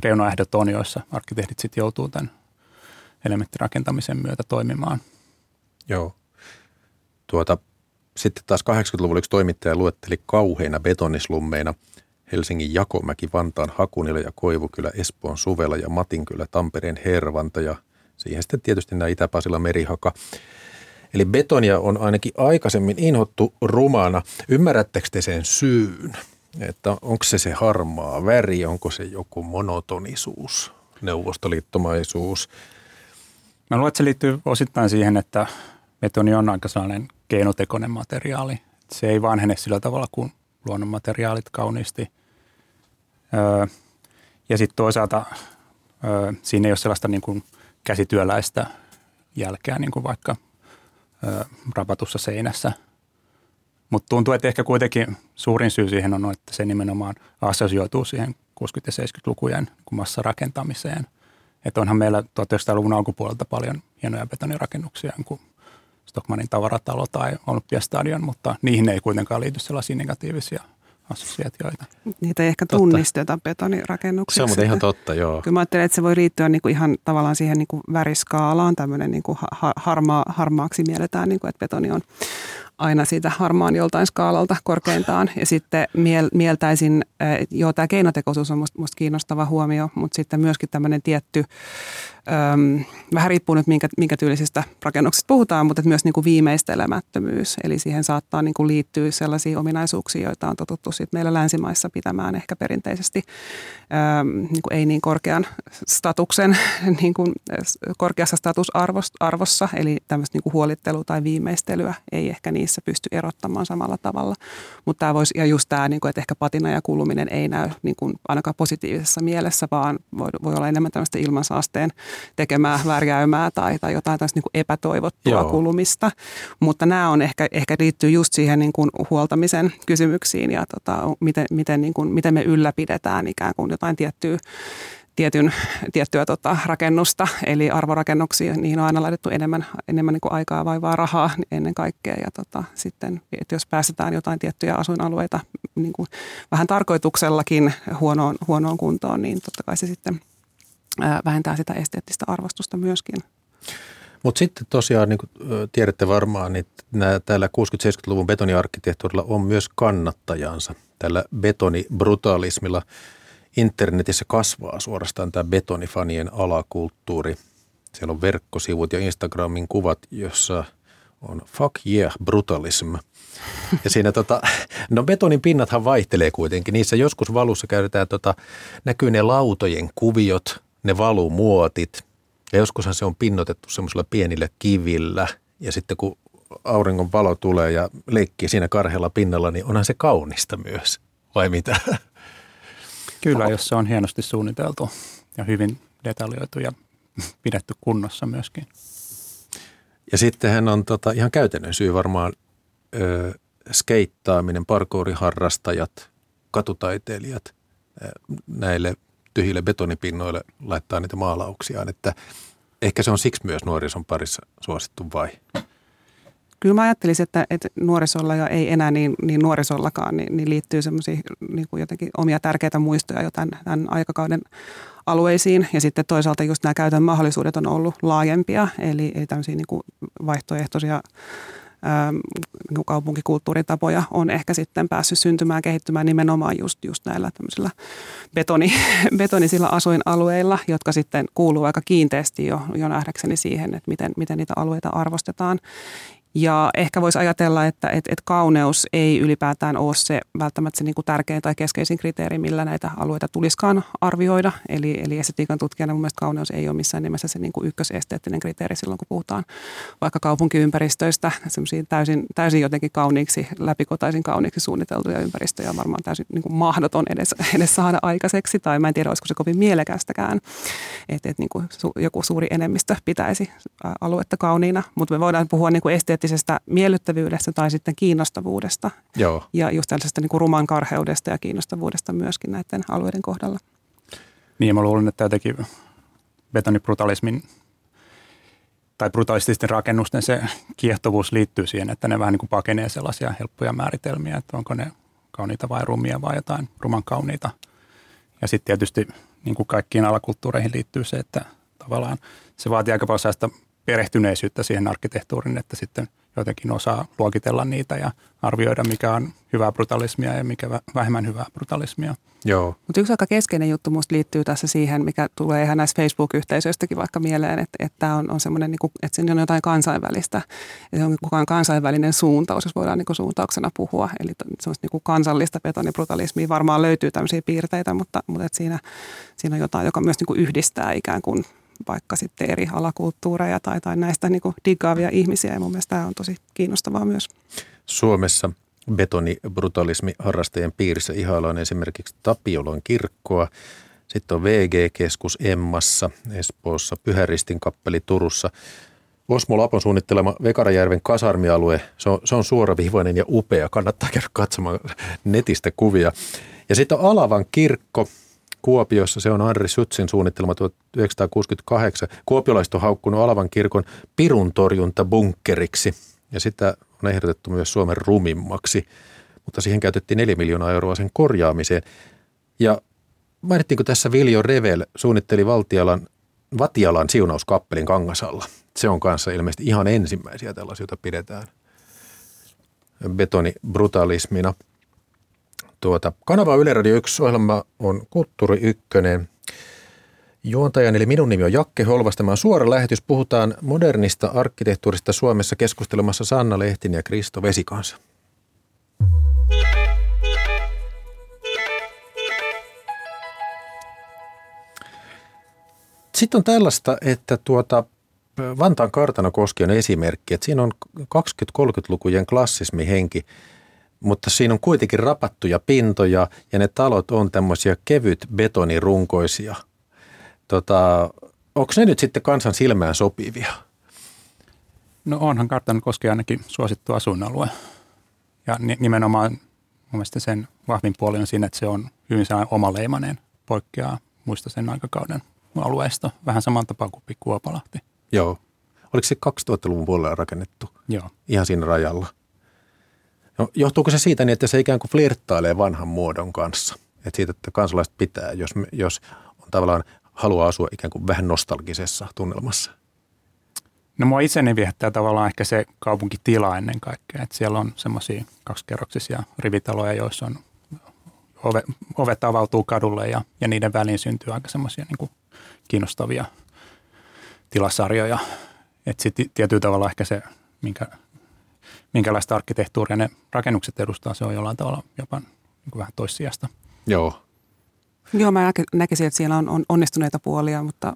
reunaehdot on, joissa arkkitehdit sitten joutuu tämän elementtirakentamisen myötä toimimaan. Joo. Tuota, sitten taas 80-luvulla yksi toimittaja luetteli kauheina betonislummeina Helsingin Jakomäki, Vantaan Hakunila ja Koivukylä, Espoon Suvela ja Matinkylä, Tampereen Hervanta ja siihen sitten tietysti nämä Itä-Pasila Merihaka. Eli betonia on ainakin aikaisemmin inhottu rumana. Ymmärrättekö te sen syyn? Että onko se se harmaa väri, onko se joku monotonisuus, neuvostoliittomaisuus? Mä luulen, että se liittyy osittain siihen, että betoni on aika sellainen keinotekoinen materiaali. Se ei vanhene sillä tavalla kuin luonnonmateriaalit kauniisti. Öö, ja sitten toisaalta öö, siinä ei ole sellaista niin kuin käsityöläistä jälkeä, niin kuin vaikka öö, rapatussa seinässä. Mutta tuntuu, että ehkä kuitenkin suurin syy siihen on, että se nimenomaan assosioituu siihen 60- ja 70-lukujen massarakentamiseen. Että onhan meillä 1900-luvun alkupuolelta paljon hienoja betonirakennuksia, kuin Stockmanin tavaratalo tai Olympiastadion, mutta niihin ei kuitenkaan liity sellaisia negatiivisia assosiaatioita. Niitä ei ehkä tunnisteta betonirakennuksiksi. Se on mutta ihan totta, joo. Kyllä mä ajattelen, että se voi riittyä niin kuin ihan tavallaan siihen niin kuin väriskaalaan, tämmöinen niin kuin harmaa, harmaaksi mielletään, niin kuin, että betoni on aina siitä harmaan joltain skaalalta korkeintaan. Ja sitten miel, mieltäisin, joo tämä keinotekoisuus on musta, musta kiinnostava huomio, mutta sitten myöskin tämmöinen tietty Öm, vähän riippuu nyt minkä, minkä tyylisistä rakennuksista puhutaan, mutta myös niin kuin viimeistelemättömyys. Eli siihen saattaa niin kuin liittyä sellaisia ominaisuuksia, joita on totuttu sit meillä länsimaissa pitämään ehkä perinteisesti öm, niin kuin ei niin korkean statuksen, niin kuin korkeassa statusarvossa. Eli tämmöistä niin kuin huolittelua tai viimeistelyä ei ehkä niissä pysty erottamaan samalla tavalla. Mutta tämä voisi, ja just tämä, niin kuin, että ehkä patina ja kuluminen ei näy niin kuin ainakaan positiivisessa mielessä, vaan voi, voi olla enemmän tämmöistä ilmansaasteen tekemää värjäymää tai, tai jotain tästä niin kuin epätoivottua Joo. kulumista. Mutta nämä on ehkä, ehkä liittyy just siihen niin kuin huoltamisen kysymyksiin ja tota, miten, miten, niin kuin, miten me ylläpidetään ikään kuin jotain tiettyä tietyn, tiettyä tota, rakennusta, eli arvorakennuksia, niihin on aina laitettu enemmän, enemmän niin kuin aikaa vaivaa rahaa ennen kaikkea. Ja tota, sitten, että jos päästetään jotain tiettyjä asuinalueita niin kuin vähän tarkoituksellakin huonoon, huonoon kuntoon, niin totta kai se sitten – vähentää sitä esteettistä arvostusta myöskin. Mutta sitten tosiaan, niin kuin tiedätte varmaan, niin nää, täällä 60-70-luvun betoniarkkitehtuurilla on myös kannattajansa. Tällä betonibrutalismilla internetissä kasvaa suorastaan tämä betonifanien alakulttuuri. Siellä on verkkosivut ja Instagramin kuvat, jossa on fuck yeah brutalism. Ja siinä tota, no betonin pinnathan vaihtelee kuitenkin. Niissä joskus valussa käytetään, tota, näkyy ne lautojen kuviot, ne valumuotit. Ja joskushan se on pinnotettu semmoisilla pienillä kivillä. Ja sitten kun auringon valo tulee ja leikkii siinä karhealla pinnalla, niin onhan se kaunista myös. Vai mitä? Kyllä, jos se on hienosti suunniteltu ja hyvin detaljoitu ja pidetty kunnossa myöskin. Ja sitten hän on tota, ihan käytännön syy varmaan ö, skeittaaminen, parkouriharrastajat, katutaiteilijat näille tyhjille betonipinnoille laittaa niitä maalauksiaan, että ehkä se on siksi myös nuorison parissa suosittu vai? Kyllä mä ajattelisin, että, että nuorisolla ja ei enää niin, niin nuorisollakaan, niin, niin liittyy semmoisia niin kuin jotenkin omia tärkeitä muistoja jo tämän, tämän aikakauden alueisiin. Ja sitten toisaalta just nämä käytön mahdollisuudet on ollut laajempia, eli, eli tämmöisiä niin kuin vaihtoehtoisia niin kaupunkikulttuuritapoja on ehkä sitten päässyt syntymään, kehittymään nimenomaan just, just näillä tämmöisillä betoni, betonisilla asuinalueilla, jotka sitten kuuluu aika kiinteästi jo, jo nähdäkseni siihen, että miten, miten niitä alueita arvostetaan. Ja ehkä voisi ajatella, että et, et kauneus ei ylipäätään ole se välttämättä se niin kuin tärkein tai keskeisin kriteeri, millä näitä alueita tuliskaan arvioida. Eli, eli estetiikan tutkijana mun mielestä kauneus ei ole missään nimessä se niin kuin ykkösesteettinen kriteeri silloin, kun puhutaan vaikka kaupunkiympäristöistä, täysin, täysin jotenkin kauniiksi, läpikotaisin kauniiksi suunniteltuja ympäristöjä varmaan täysin niin kuin mahdoton edes, edes saada aikaiseksi, tai mä en tiedä, olisiko se kovin mielekästäkään, että, että niin kuin joku suuri enemmistö pitäisi aluetta kauniina, mutta me voidaan puhua niin kuin esteettisestä miellyttävyydestä tai sitten kiinnostavuudesta. Joo. Ja just tällaisesta niin kuin ruman karheudesta ja kiinnostavuudesta myöskin näiden alueiden kohdalla. Niin, mä luulen, että jotenkin betonibrutalismin tai brutalististen rakennusten se kiehtovuus liittyy siihen, että ne vähän niin kuin pakenee sellaisia helppoja määritelmiä, että onko ne kauniita vai rumia vai jotain ruman kauniita. Ja sitten tietysti niin kuin kaikkiin alakulttuureihin liittyy se, että tavallaan se vaatii aika paljon perehtyneisyyttä siihen arkkitehtuuriin, että sitten jotenkin osaa luokitella niitä ja arvioida, mikä on hyvää brutalismia ja mikä vähemmän hyvää brutalismia. Joo. Mutta yksi aika keskeinen juttu minusta liittyy tässä siihen, mikä tulee ihan näistä Facebook-yhteisöistäkin vaikka mieleen, että, että on, on semmoinen, niin että siinä on jotain kansainvälistä, että se on kukaan kansainvälinen suuntaus, jos voidaan niin kuin suuntauksena puhua. Eli semmoista niin kuin kansallista betonibrutalismia varmaan löytyy tämmöisiä piirteitä, mutta, mutta että siinä, siinä on jotain, joka myös niin kuin yhdistää ikään kuin vaikka sitten eri alakulttuureja tai, tai näistä niin diggaavia ihmisiä. Ja mun mielestä tämä on tosi kiinnostavaa myös. Suomessa betonibrutalismi harrastajien piirissä ihaillaan esimerkiksi Tapiolon kirkkoa. Sitten on VG-keskus Emmassa, Espoossa, Pyhäristin kappeli Turussa. Osmo Lapon suunnittelema Vekarajärven kasarmialue, se on, se on suoraviivainen ja upea. Kannattaa käydä katsomaan netistä kuvia. Ja sitten on Alavan kirkko, Kuopiossa. Se on Andri Sytsin suunnittelema 1968. Kuopiolaiset on haukkunut Alavan kirkon pirun torjunta bunkkeriksi ja sitä on ehdotettu myös Suomen rumimmaksi, mutta siihen käytettiin 4 miljoonaa euroa sen korjaamiseen. Ja mainittiinko tässä Viljo Revel suunnitteli Valtialan, Vatialan siunauskappelin Kangasalla. Se on kanssa ilmeisesti ihan ensimmäisiä tällaisia, joita pidetään betonibrutalismina – Tuota, kanava Yle Radio 1 ohjelma on Kulttuuri Ykkönen. Juontajan eli minun nimi on Jakke Holvas. Tämä on suora lähetys. Puhutaan modernista arkkitehtuurista Suomessa keskustelemassa Sanna Lehtin ja Kristo Vesikansa. Sitten on tällaista, että tuota, Vantaan kartanokoski on esimerkki, että siinä on 20-30-lukujen klassismihenki henki mutta siinä on kuitenkin rapattuja pintoja ja ne talot on tämmöisiä kevyt betonirunkoisia. Tota, onko ne nyt sitten kansan silmään sopivia? No onhan kartan koskee ainakin suosittu asuinalue. Ja nimenomaan mun mielestä sen vahvin puoli on siinä, että se on hyvin omaleimainen, poikkeaa muista sen aikakauden alueesta. Vähän saman tapaan kuin Pikkuopalahti. Joo. Oliko se 2000-luvun puolella rakennettu? Joo. Ihan siinä rajalla. No, johtuuko se siitä niin, että se ikään kuin flirttailee vanhan muodon kanssa? Että siitä, että kansalaiset pitää, jos, jos on tavallaan haluaa asua ikään kuin vähän nostalgisessa tunnelmassa? No mua itseni viehättää tavallaan ehkä se kaupunkitila ennen kaikkea. Että siellä on semmoisia kaksikerroksisia rivitaloja, joissa on ove, ovet avautuu kadulle ja, ja niiden väliin syntyy aika semmoisia niin kiinnostavia tilasarjoja. Että sitten tietyllä tavalla ehkä se, minkä minkälaista arkkitehtuuria ne rakennukset edustaa, se on jollain tavalla jopa niin kuin vähän toissijasta. Joo. Joo, mä näkisin, että siellä on, on onnistuneita puolia, mutta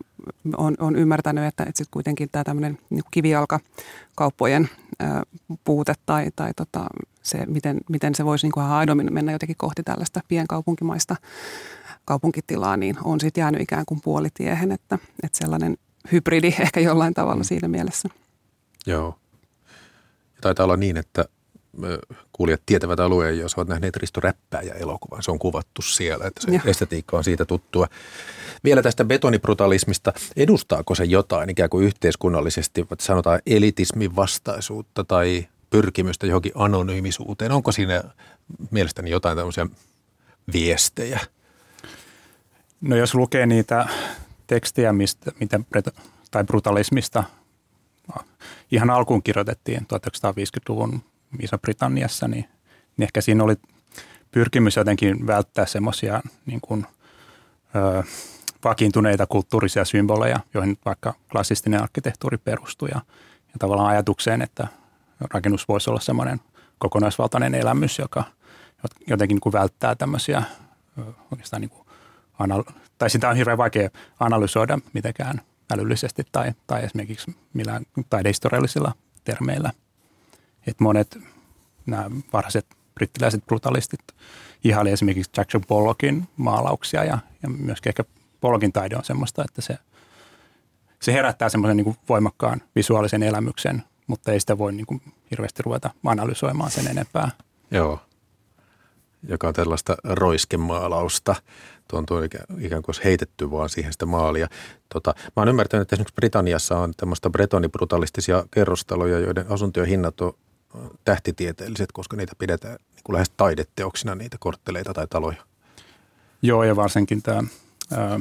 on, on ymmärtänyt, että, että sitten kuitenkin tämä tämmöinen niin kivijalkakauppojen ää, puute tai, tai tota, se, miten, miten se voisi niin kuin aidommin mennä jotenkin kohti tällaista pienkaupunkimaista kaupunkitilaa, niin on sitten jäänyt ikään kuin puolitiehen, että, että sellainen hybridi ehkä jollain tavalla mm. siinä mielessä. Joo. Taitaa olla niin, että kuulijat tietävät alueen, jos olet nähneet Risto Räppääjä elokuvan. Se on kuvattu siellä, että se ja. estetiikka on siitä tuttua. Vielä tästä betonibrutalismista. Edustaako se jotain ikään kuin yhteiskunnallisesti, sanotaan elitismin vastaisuutta tai pyrkimystä johonkin anonyymisuuteen? Onko siinä mielestäni jotain tämmöisiä viestejä? No jos lukee niitä tekstejä, mistä, mitä, tai brutalismista – ihan alkuun kirjoitettiin 1950-luvun Iso-Britanniassa, niin, niin ehkä siinä oli pyrkimys jotenkin välttää semmoisia niin kuin, ö, vakiintuneita kulttuurisia symboleja, joihin vaikka klassistinen arkkitehtuuri perustui ja, ja tavallaan ajatukseen, että rakennus voisi olla semmoinen kokonaisvaltainen elämys, joka jotenkin niin kuin välttää tämmöisiä oikeastaan niin kuin tai sitä on hirveän vaikea analysoida mitenkään älyllisesti tai, tai esimerkiksi millään taidehistoriallisilla termeillä. Et monet nämä varhaiset brittiläiset brutalistit ihaili esimerkiksi Jackson Pollockin maalauksia ja, ja myöskin ehkä Pollockin taide on semmoista, että se, se herättää semmoisen niin voimakkaan visuaalisen elämyksen, mutta ei sitä voi niin kuin hirveästi ruveta analysoimaan sen enempää. Joo, joka on tällaista roiskemaalausta. Tuo on tuo ikään kuin heitetty vaan siihen sitä maalia. Tota, mä oon ymmärtänyt, että esimerkiksi Britanniassa on tämmöistä bretonibrutalistisia kerrostaloja, joiden asuntojen hinnat on tähtitieteelliset, koska niitä pidetään niin kuin lähes taideteoksina, niitä kortteleita tai taloja. Joo, ja varsinkin tämä ää,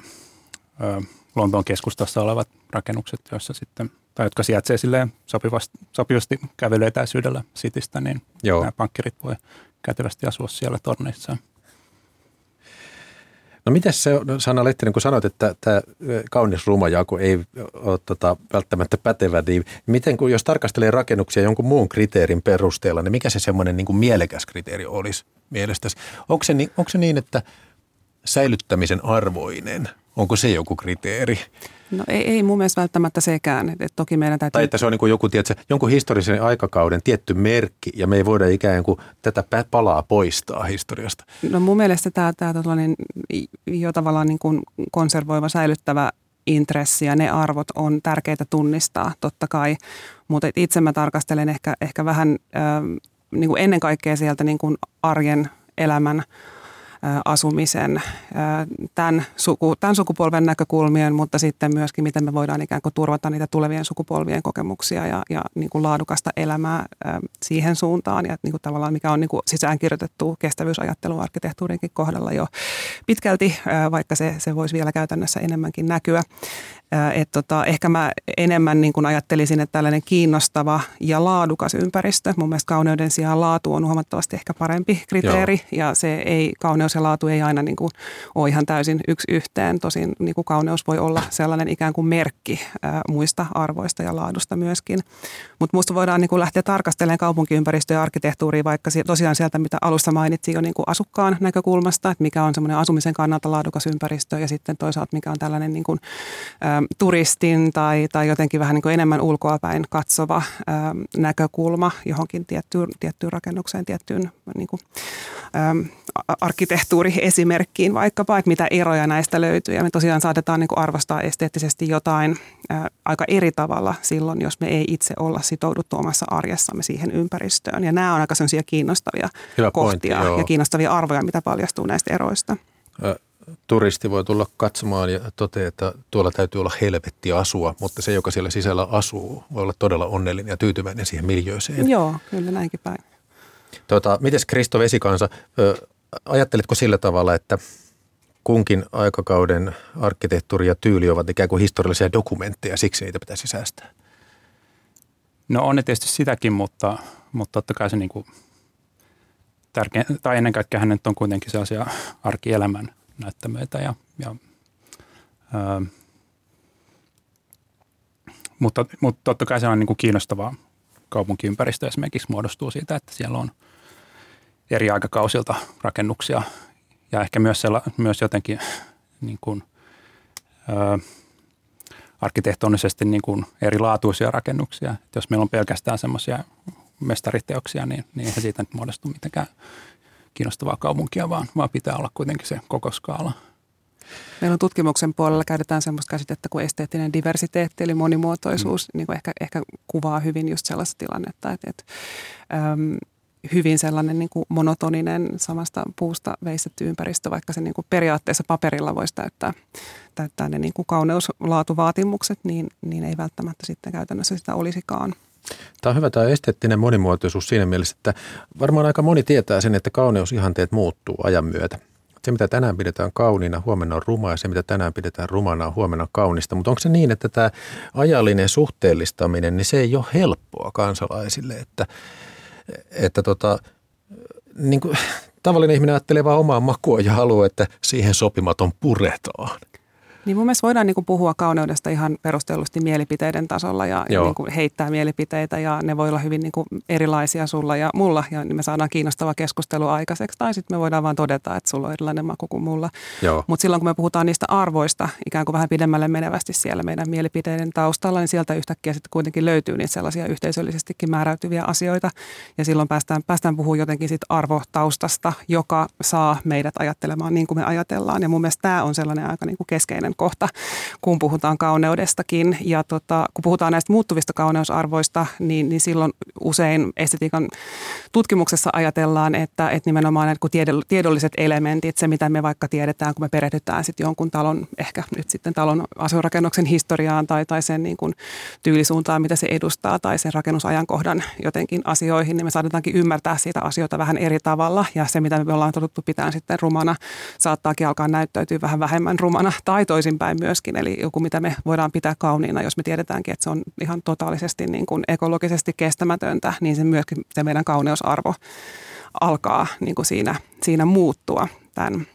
ää, Lontoon keskustassa olevat rakennukset, joissa sitten, tai jotka sijaitsee silleen sopivasti, sopivasti kävelyetäisyydellä sitistä, niin Joo. nämä pankkirit voi kätevästi asua siellä torneissa. No miten se, Sanna Lehtinen, kun sanoit, että tämä kaunis jako ei ole tota, välttämättä pätevä, niin miten kun jos tarkastelee rakennuksia jonkun muun kriteerin perusteella, niin mikä se semmoinen niin kuin mielekäs kriteeri olisi mielestäsi? Onko se, onko se niin, että säilyttämisen arvoinen, onko se joku kriteeri? No ei, ei mun mielestä välttämättä sekään. Et, et toki meidän täytyy... Tai että se on niin kuin joku, tiedätkö, jonkun historiallisen aikakauden tietty merkki ja me ei voida ikään kuin tätä palaa poistaa historiasta. No mun mielestä tämä, tämä niin, jo tavallaan niin kuin konservoiva, säilyttävä intressi ja ne arvot on tärkeitä tunnistaa totta kai, mutta itse mä tarkastelen ehkä, ehkä vähän äh, niin kuin ennen kaikkea sieltä niin kuin arjen elämän asumisen, tämän, suku, tämän sukupolven näkökulmien, mutta sitten myöskin miten me voidaan ikään kuin turvata niitä tulevien sukupolvien kokemuksia ja, ja niin kuin laadukasta elämää siihen suuntaan ja niin kuin tavallaan mikä on niin kuin sisäänkirjoitettu kestävyysajattelu arkkitehtuurinkin kohdalla jo pitkälti, vaikka se, se voisi vielä käytännössä enemmänkin näkyä. Et tota, ehkä mä enemmän niin kuin ajattelisin, että tällainen kiinnostava ja laadukas ympäristö, mun mielestä kauneuden sijaan laatu on huomattavasti ehkä parempi kriteeri Joo. ja se ei, kauneus ja laatu ei aina niin kuin ole ihan täysin yksi yhteen. Tosin niin kuin kauneus voi olla sellainen ikään kuin merkki ää, muista arvoista ja laadusta myöskin. Mutta minusta voidaan niin kuin lähteä tarkastelemaan kaupunkiympäristöä ja arkkitehtuuria vaikka tosiaan sieltä, mitä alussa mainitsin jo niin kuin asukkaan näkökulmasta, että mikä on semmoinen asumisen kannalta laadukas ympäristö ja sitten toisaalta mikä on tällainen niin kuin, ää, turistin tai, tai jotenkin vähän niin kuin enemmän ulkoapäin katsova ää, näkökulma johonkin tiettyyn, tiettyyn rakennukseen, tiettyyn niin kuin, ää, arkkitehtuuriesimerkkiin vaikkapa, että mitä eroja näistä löytyy. Ja me tosiaan saatetaan niin kuin arvostaa esteettisesti jotain ää, aika eri tavalla silloin, jos me ei itse olla sitouduttu omassa arjessamme siihen ympäristöön. Ja nämä on aika sellaisia kiinnostavia Hyvä kohtia pointti, ja kiinnostavia arvoja, mitä paljastuu näistä eroista turisti voi tulla katsomaan ja toteaa, että tuolla täytyy olla helvetti asua, mutta se, joka siellä sisällä asuu, voi olla todella onnellinen ja tyytyväinen siihen miljööseen. Joo, kyllä näinkin päin. Tuota, mites Kristo Vesikansa, ajattelitko sillä tavalla, että kunkin aikakauden arkkitehtuuri ja tyyli ovat ikään kuin historiallisia dokumentteja, siksi niitä pitäisi säästää? No on ne tietysti sitäkin, mutta, mutta totta kai se niin kuin tärkeä, tai ennen kaikkea hänet on kuitenkin sellaisia arkielämän näyttämöitä. Ja, ja, ää, mutta, mutta totta kai se on niin kuin kiinnostavaa kaupunkiympäristö esimerkiksi muodostuu siitä, että siellä on eri aikakausilta rakennuksia ja ehkä myös, sella, myös jotenkin niin kuin, ää, arkkitehtonisesti niin kuin erilaatuisia rakennuksia. Et jos meillä on pelkästään semmoisia mestariteoksia, niin, niin eihän siitä nyt muodostu mitenkään kiinnostavaa kaupunkia, vaan, vaan pitää olla kuitenkin se koko skaala. Meillä on tutkimuksen puolella käytetään sellaista käsitettä kuin esteettinen diversiteetti, eli monimuotoisuus, mm. niin kuin ehkä, ehkä kuvaa hyvin just sellaista tilannetta, että, että äm, hyvin sellainen niin kuin monotoninen samasta puusta veistetty ympäristö, vaikka se niin kuin periaatteessa paperilla voisi täyttää, täyttää ne niin kuin kauneuslaatuvaatimukset, niin, niin ei välttämättä sitten käytännössä sitä olisikaan. Tämä on hyvä tämä esteettinen monimuotoisuus siinä mielessä, että varmaan aika moni tietää sen, että kauneusihanteet muuttuu ajan myötä. Se, mitä tänään pidetään kauniina, huomenna on rumaa ja se, mitä tänään pidetään rumana, on huomenna kaunista. Mutta onko se niin, että tämä ajallinen suhteellistaminen, niin se ei ole helppoa kansalaisille, että, että tota, niin kuin, tavallinen ihminen ajattelee vain omaa makua ja haluaa, että siihen sopimaton puretaan. Niin mun mielestä voidaan niin kuin puhua kauneudesta ihan perustellusti mielipiteiden tasolla ja, ja niin kuin heittää mielipiteitä ja ne voi olla hyvin niin kuin erilaisia sulla ja mulla ja me saadaan kiinnostava keskustelu aikaiseksi. Tai sitten me voidaan vaan todeta, että sulla on erilainen maku kuin mulla. Mutta silloin kun me puhutaan niistä arvoista ikään kuin vähän pidemmälle menevästi siellä meidän mielipiteiden taustalla, niin sieltä yhtäkkiä sitten kuitenkin löytyy niitä sellaisia yhteisöllisestikin määräytyviä asioita. Ja silloin päästään, päästään puhumaan jotenkin sit arvotaustasta, joka saa meidät ajattelemaan niin kuin me ajatellaan. Ja mun mielestä tämä on sellainen aika niin kuin keskeinen kohta, kun puhutaan kauneudestakin. Ja tota, kun puhutaan näistä muuttuvista kauneusarvoista, niin, niin silloin usein estetiikan tutkimuksessa ajatellaan, että, että nimenomaan että kun tiedolliset elementit, se mitä me vaikka tiedetään, kun me perehdytään sitten jonkun talon, ehkä nyt sitten talon asuinrakennuksen historiaan tai, tai sen niin kuin tyylisuuntaan, mitä se edustaa, tai sen rakennusajankohdan jotenkin asioihin, niin me saadetaankin ymmärtää siitä asioita vähän eri tavalla. Ja se, mitä me ollaan totuttu pitää sitten rumana, saattaakin alkaa näyttäytyä vähän vähemmän rumana tai toisinpäin myöskin. Eli joku, mitä me voidaan pitää kauniina, jos me tiedetäänkin, että se on ihan totaalisesti niin kuin ekologisesti kestämätöntä, niin se myöskin se meidän kauneusarvo alkaa niin kuin siinä, siinä muuttua tämän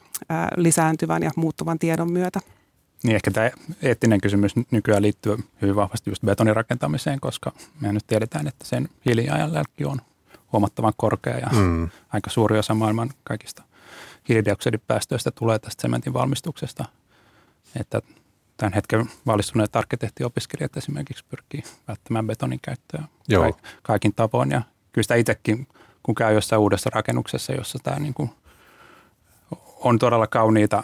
lisääntyvän ja muuttuvan tiedon myötä. Niin ehkä tämä eettinen kysymys nykyään liittyy hyvin vahvasti just betonirakentamiseen, koska me nyt tiedetään, että sen hiilijalanjälki on huomattavan korkea ja mm. aika suuri osa maailman kaikista hiilidioksidipäästöistä tulee tästä sementin valmistuksesta. Että tämän hetken valistuneet arkkitehtiopiskelijat esimerkiksi pyrkii välttämään betonin käyttöä Joo. kaikin tavoin. Ja kyllä sitä itsekin, kun käy jossain uudessa rakennuksessa, jossa tämä niin kuin on todella kauniita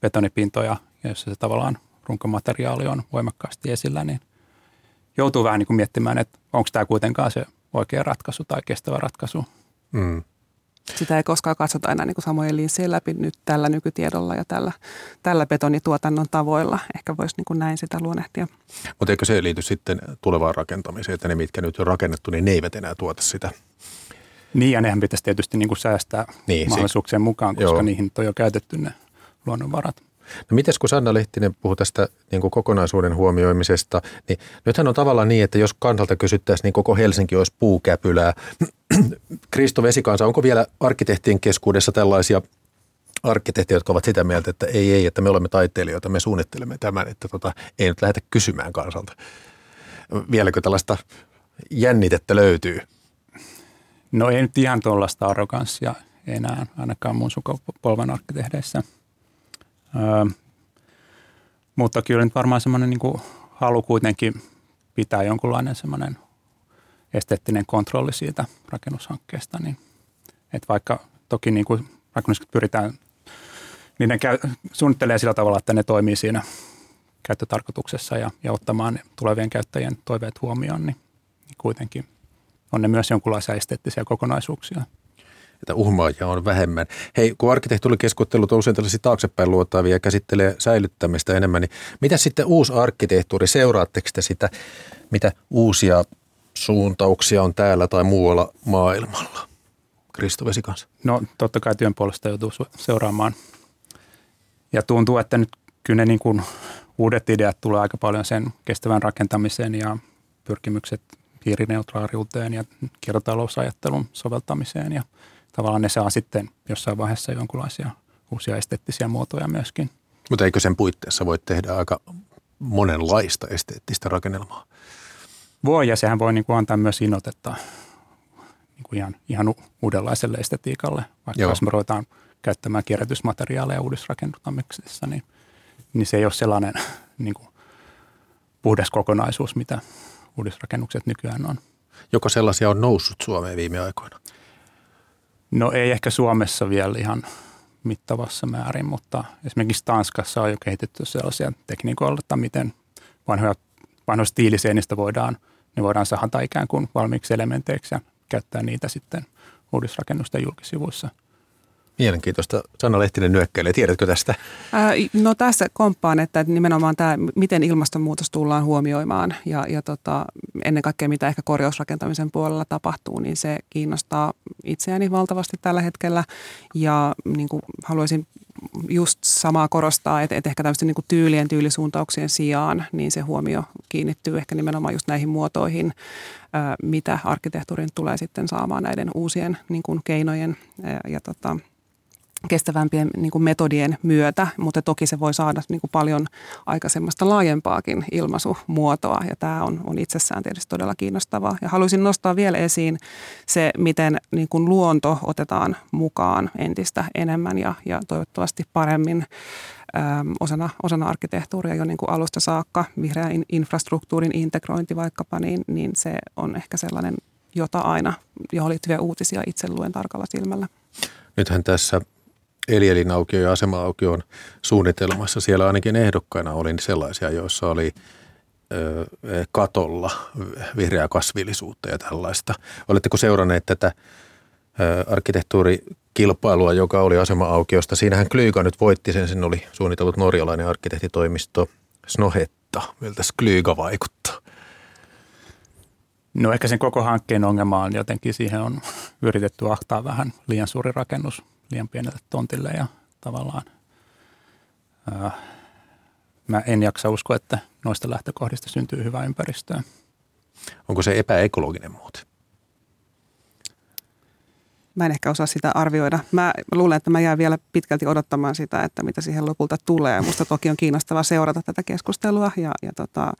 betonipintoja ja jossa se tavallaan runkomateriaali on voimakkaasti esillä, niin joutuu vähän niin kuin miettimään, että onko tämä kuitenkaan se oikea ratkaisu tai kestävä ratkaisu. Mm. Sitä ei koskaan katsota enää niin kuin samojen linssien läpi nyt tällä nykytiedolla ja tällä, tällä betonituotannon tavoilla. Ehkä voisi niin kuin näin sitä luonnehtia. Mutta eikö se liity sitten tulevaan rakentamiseen, että ne mitkä nyt on rakennettu, niin ne eivät enää tuota sitä? Niin ja nehän pitäisi tietysti niin kuin säästää niin, mahdollisuuksien mukaan, koska joo. niihin on jo käytetty ne luonnonvarat. No mites kun Sanna Lehtinen puhui tästä niin kuin kokonaisuuden huomioimisesta, niin nythän on tavallaan niin, että jos kansalta kysyttäisiin, niin koko Helsinki olisi puukäpylää. Kristo Vesikansa, onko vielä arkkitehtien keskuudessa tällaisia arkkitehtiä, jotka ovat sitä mieltä, että ei, ei, että me olemme taiteilijoita, me suunnittelemme tämän, että tota, ei nyt lähdetä kysymään kansalta. Vieläkö tällaista jännitettä löytyy? No ei nyt ihan tuollaista arroganssia enää, ainakaan mun sukupolven arkkitehdeissä – Öö, mutta kyllä nyt varmaan semmoinen niin halu kuitenkin pitää jonkunlainen semmoinen esteettinen kontrolli siitä rakennushankkeesta. Niin, että vaikka toki niin kuin rakennukset pyritään, niiden käy, suunnittelee sillä tavalla, että ne toimii siinä käyttötarkoituksessa ja, ja ottamaan tulevien käyttäjien toiveet huomioon, niin, niin kuitenkin on ne myös jonkinlaisia esteettisiä kokonaisuuksia – että uhmaajia on vähemmän. Hei, kun arkkitehtuurikeskustelut on usein tällaisia taaksepäin luotavia ja käsittelee säilyttämistä enemmän, niin mitä sitten uusi arkkitehtuuri, seuraatteko te sitä, mitä uusia suuntauksia on täällä tai muualla maailmalla? Kristo kanssa. No totta kai työn puolesta joutuu seuraamaan. Ja tuntuu, että nyt kyllä ne niin kuin uudet ideat tulee aika paljon sen kestävän rakentamisen ja pyrkimykset hiirineutraaliuteen ja kiertotalousajattelun soveltamiseen ja – tavallaan ne saa sitten jossain vaiheessa jonkinlaisia uusia esteettisiä muotoja myöskin. Mutta eikö sen puitteissa voi tehdä aika monenlaista esteettistä rakennelmaa? Voi ja sehän voi niin kuin antaa myös inotetta niin kuin ihan, ihan uudenlaiselle estetiikalle. Vaikka Joo. jos me ruvetaan käyttämään kierrätysmateriaaleja uudisrakentamisessa, niin, niin se ei ole sellainen niin kuin puhdas kokonaisuus, mitä uudisrakennukset nykyään on. Joko sellaisia on noussut Suomeen viime aikoina? No ei ehkä Suomessa vielä ihan mittavassa määrin, mutta esimerkiksi Tanskassa on jo kehitetty sellaisia tekniikoilla, että miten vanhoja, vanhoista tiiliseinistä voidaan, ne voidaan sahata ikään kuin valmiiksi elementeiksi ja käyttää niitä sitten uudisrakennusten julkisivuissa – Mielenkiintoista. Sanna Lehtinen nyökkäilee. Tiedätkö tästä? Ää, no tässä komppaan, että nimenomaan tämä, miten ilmastonmuutos tullaan huomioimaan ja, ja tota, ennen kaikkea mitä ehkä korjausrakentamisen puolella tapahtuu, niin se kiinnostaa itseäni valtavasti tällä hetkellä. Ja niin kuin haluaisin just samaa korostaa, että, että ehkä tämmöisten niin kuin tyylien, tyylisuuntauksien sijaan, niin se huomio kiinnittyy ehkä nimenomaan just näihin muotoihin, mitä arkkitehtuurin tulee sitten saamaan näiden uusien niin kuin keinojen ja, ja tota, kestävämpien niin kuin metodien myötä, mutta toki se voi saada niin kuin paljon aika semmoista laajempaakin ilmaisumuotoa ja tämä on, on itsessään tietysti todella kiinnostavaa. Ja haluaisin nostaa vielä esiin se, miten niin kuin luonto otetaan mukaan entistä enemmän ja, ja toivottavasti paremmin äm, osana, osana arkkitehtuuria jo niin kuin alusta saakka. Vihreän infrastruktuurin integrointi vaikkapa, niin, niin se on ehkä sellainen, jota aina, johon liittyviä uutisia itse luen tarkalla silmällä. Nythän tässä Elielin aukio ja asema-aukion suunnitelmassa. Siellä ainakin ehdokkaina oli sellaisia, joissa oli katolla vihreää kasvillisuutta ja tällaista. Oletteko seuranneet tätä arkkitehtuurikilpailua, joka oli asema-aukiosta? Siinähän Klyga nyt voitti sen, sen oli suunnitellut norjalainen arkkitehtitoimisto Snohetta. Miltä Klyga vaikuttaa? No ehkä sen koko hankkeen ongelma on jotenkin siihen on yritetty ahtaa vähän liian suuri rakennus liian pienelle tontille ja tavallaan ää, mä en jaksa uskoa, että noista lähtökohdista syntyy hyvää ympäristöä. Onko se epäekologinen muuten? Mä en ehkä osaa sitä arvioida. Mä luulen, että mä jään vielä pitkälti odottamaan sitä, että mitä siihen lopulta tulee. Musta toki on kiinnostavaa seurata tätä keskustelua ja, ja tota,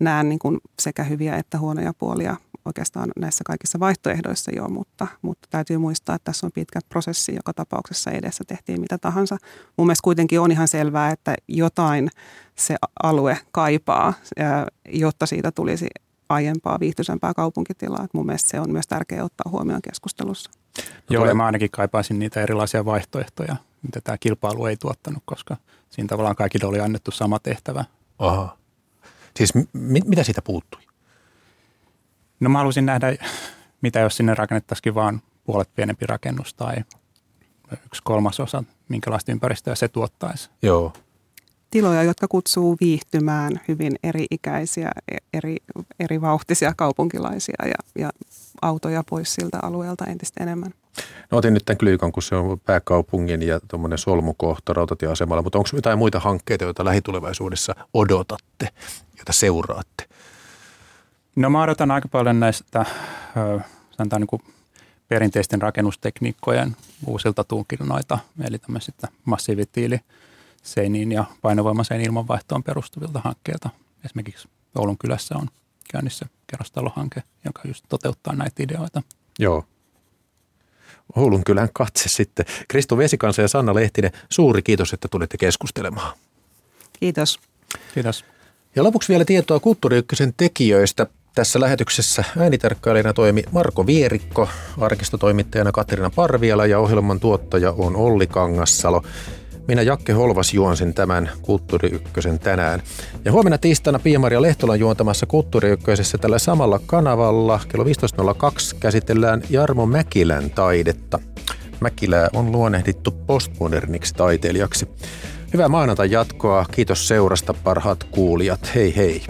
näen niin kuin sekä hyviä että huonoja puolia oikeastaan näissä kaikissa vaihtoehdoissa jo, mutta, mutta täytyy muistaa, että tässä on pitkä prosessi joka tapauksessa edessä, tehtiin mitä tahansa. Mun mielestä kuitenkin on ihan selvää, että jotain se alue kaipaa, jotta siitä tulisi aiempaa viihtyisempää kaupunkitilaa. Että mun mielestä se on myös tärkeää ottaa huomioon keskustelussa. Joo, ja mä ainakin kaipaisin niitä erilaisia vaihtoehtoja, mitä tämä kilpailu ei tuottanut, koska siinä tavallaan kaikille oli annettu sama tehtävä. Aha. Siis m- mitä siitä puuttui? No mä haluaisin nähdä, mitä jos sinne rakennettaisikin vaan puolet pienempi rakennus tai yksi kolmasosa, minkälaista ympäristöä se tuottaisi. Joo. Tiloja, jotka kutsuu viihtymään hyvin eri-ikäisiä, eri, eri vauhtisia kaupunkilaisia ja, ja autoja pois siltä alueelta entistä enemmän. No otin nyt tämän Klyykan, kun se on pääkaupungin ja tuommoinen solmukohta rautatieasemalla, mutta onko jotain muita hankkeita, joita lähitulevaisuudessa odotatte, joita seuraatte? No mä odotan aika paljon näistä sanotaan niin kuin perinteisten rakennustekniikkojen uusilta tulkinnoita, eli tämmöisistä massiivitiiliseiniin ja painovoimaiseen ilmanvaihtoon perustuvilta hankkeilta. Esimerkiksi Oulun kylässä on käynnissä kerrostalohanke, joka just toteuttaa näitä ideoita. Joo. Oulun kylän katse sitten. Kristo Vesikansa ja Sanna Lehtinen, suuri kiitos, että tulitte keskustelemaan. Kiitos. Kiitos. Ja lopuksi vielä tietoa Kulttuuri tekijöistä. Tässä lähetyksessä äänitarkkailijana toimi Marko Vierikko, arkistotoimittajana Katriina Parviala ja ohjelman tuottaja on Olli Kangassalo. Minä Jakke Holvas juonsin tämän Kulttuuri Ykkösen tänään. Ja huomenna tiistaina Pia-Maria Lehtola juontamassa Kulttuuri Ykkösessä tällä samalla kanavalla kello 15.02 käsitellään Jarmo Mäkilän taidetta. Mäkilää on luonehdittu postmoderniksi taiteilijaksi. Hyvää maanantai jatkoa. Kiitos seurasta parhaat kuulijat. Hei hei.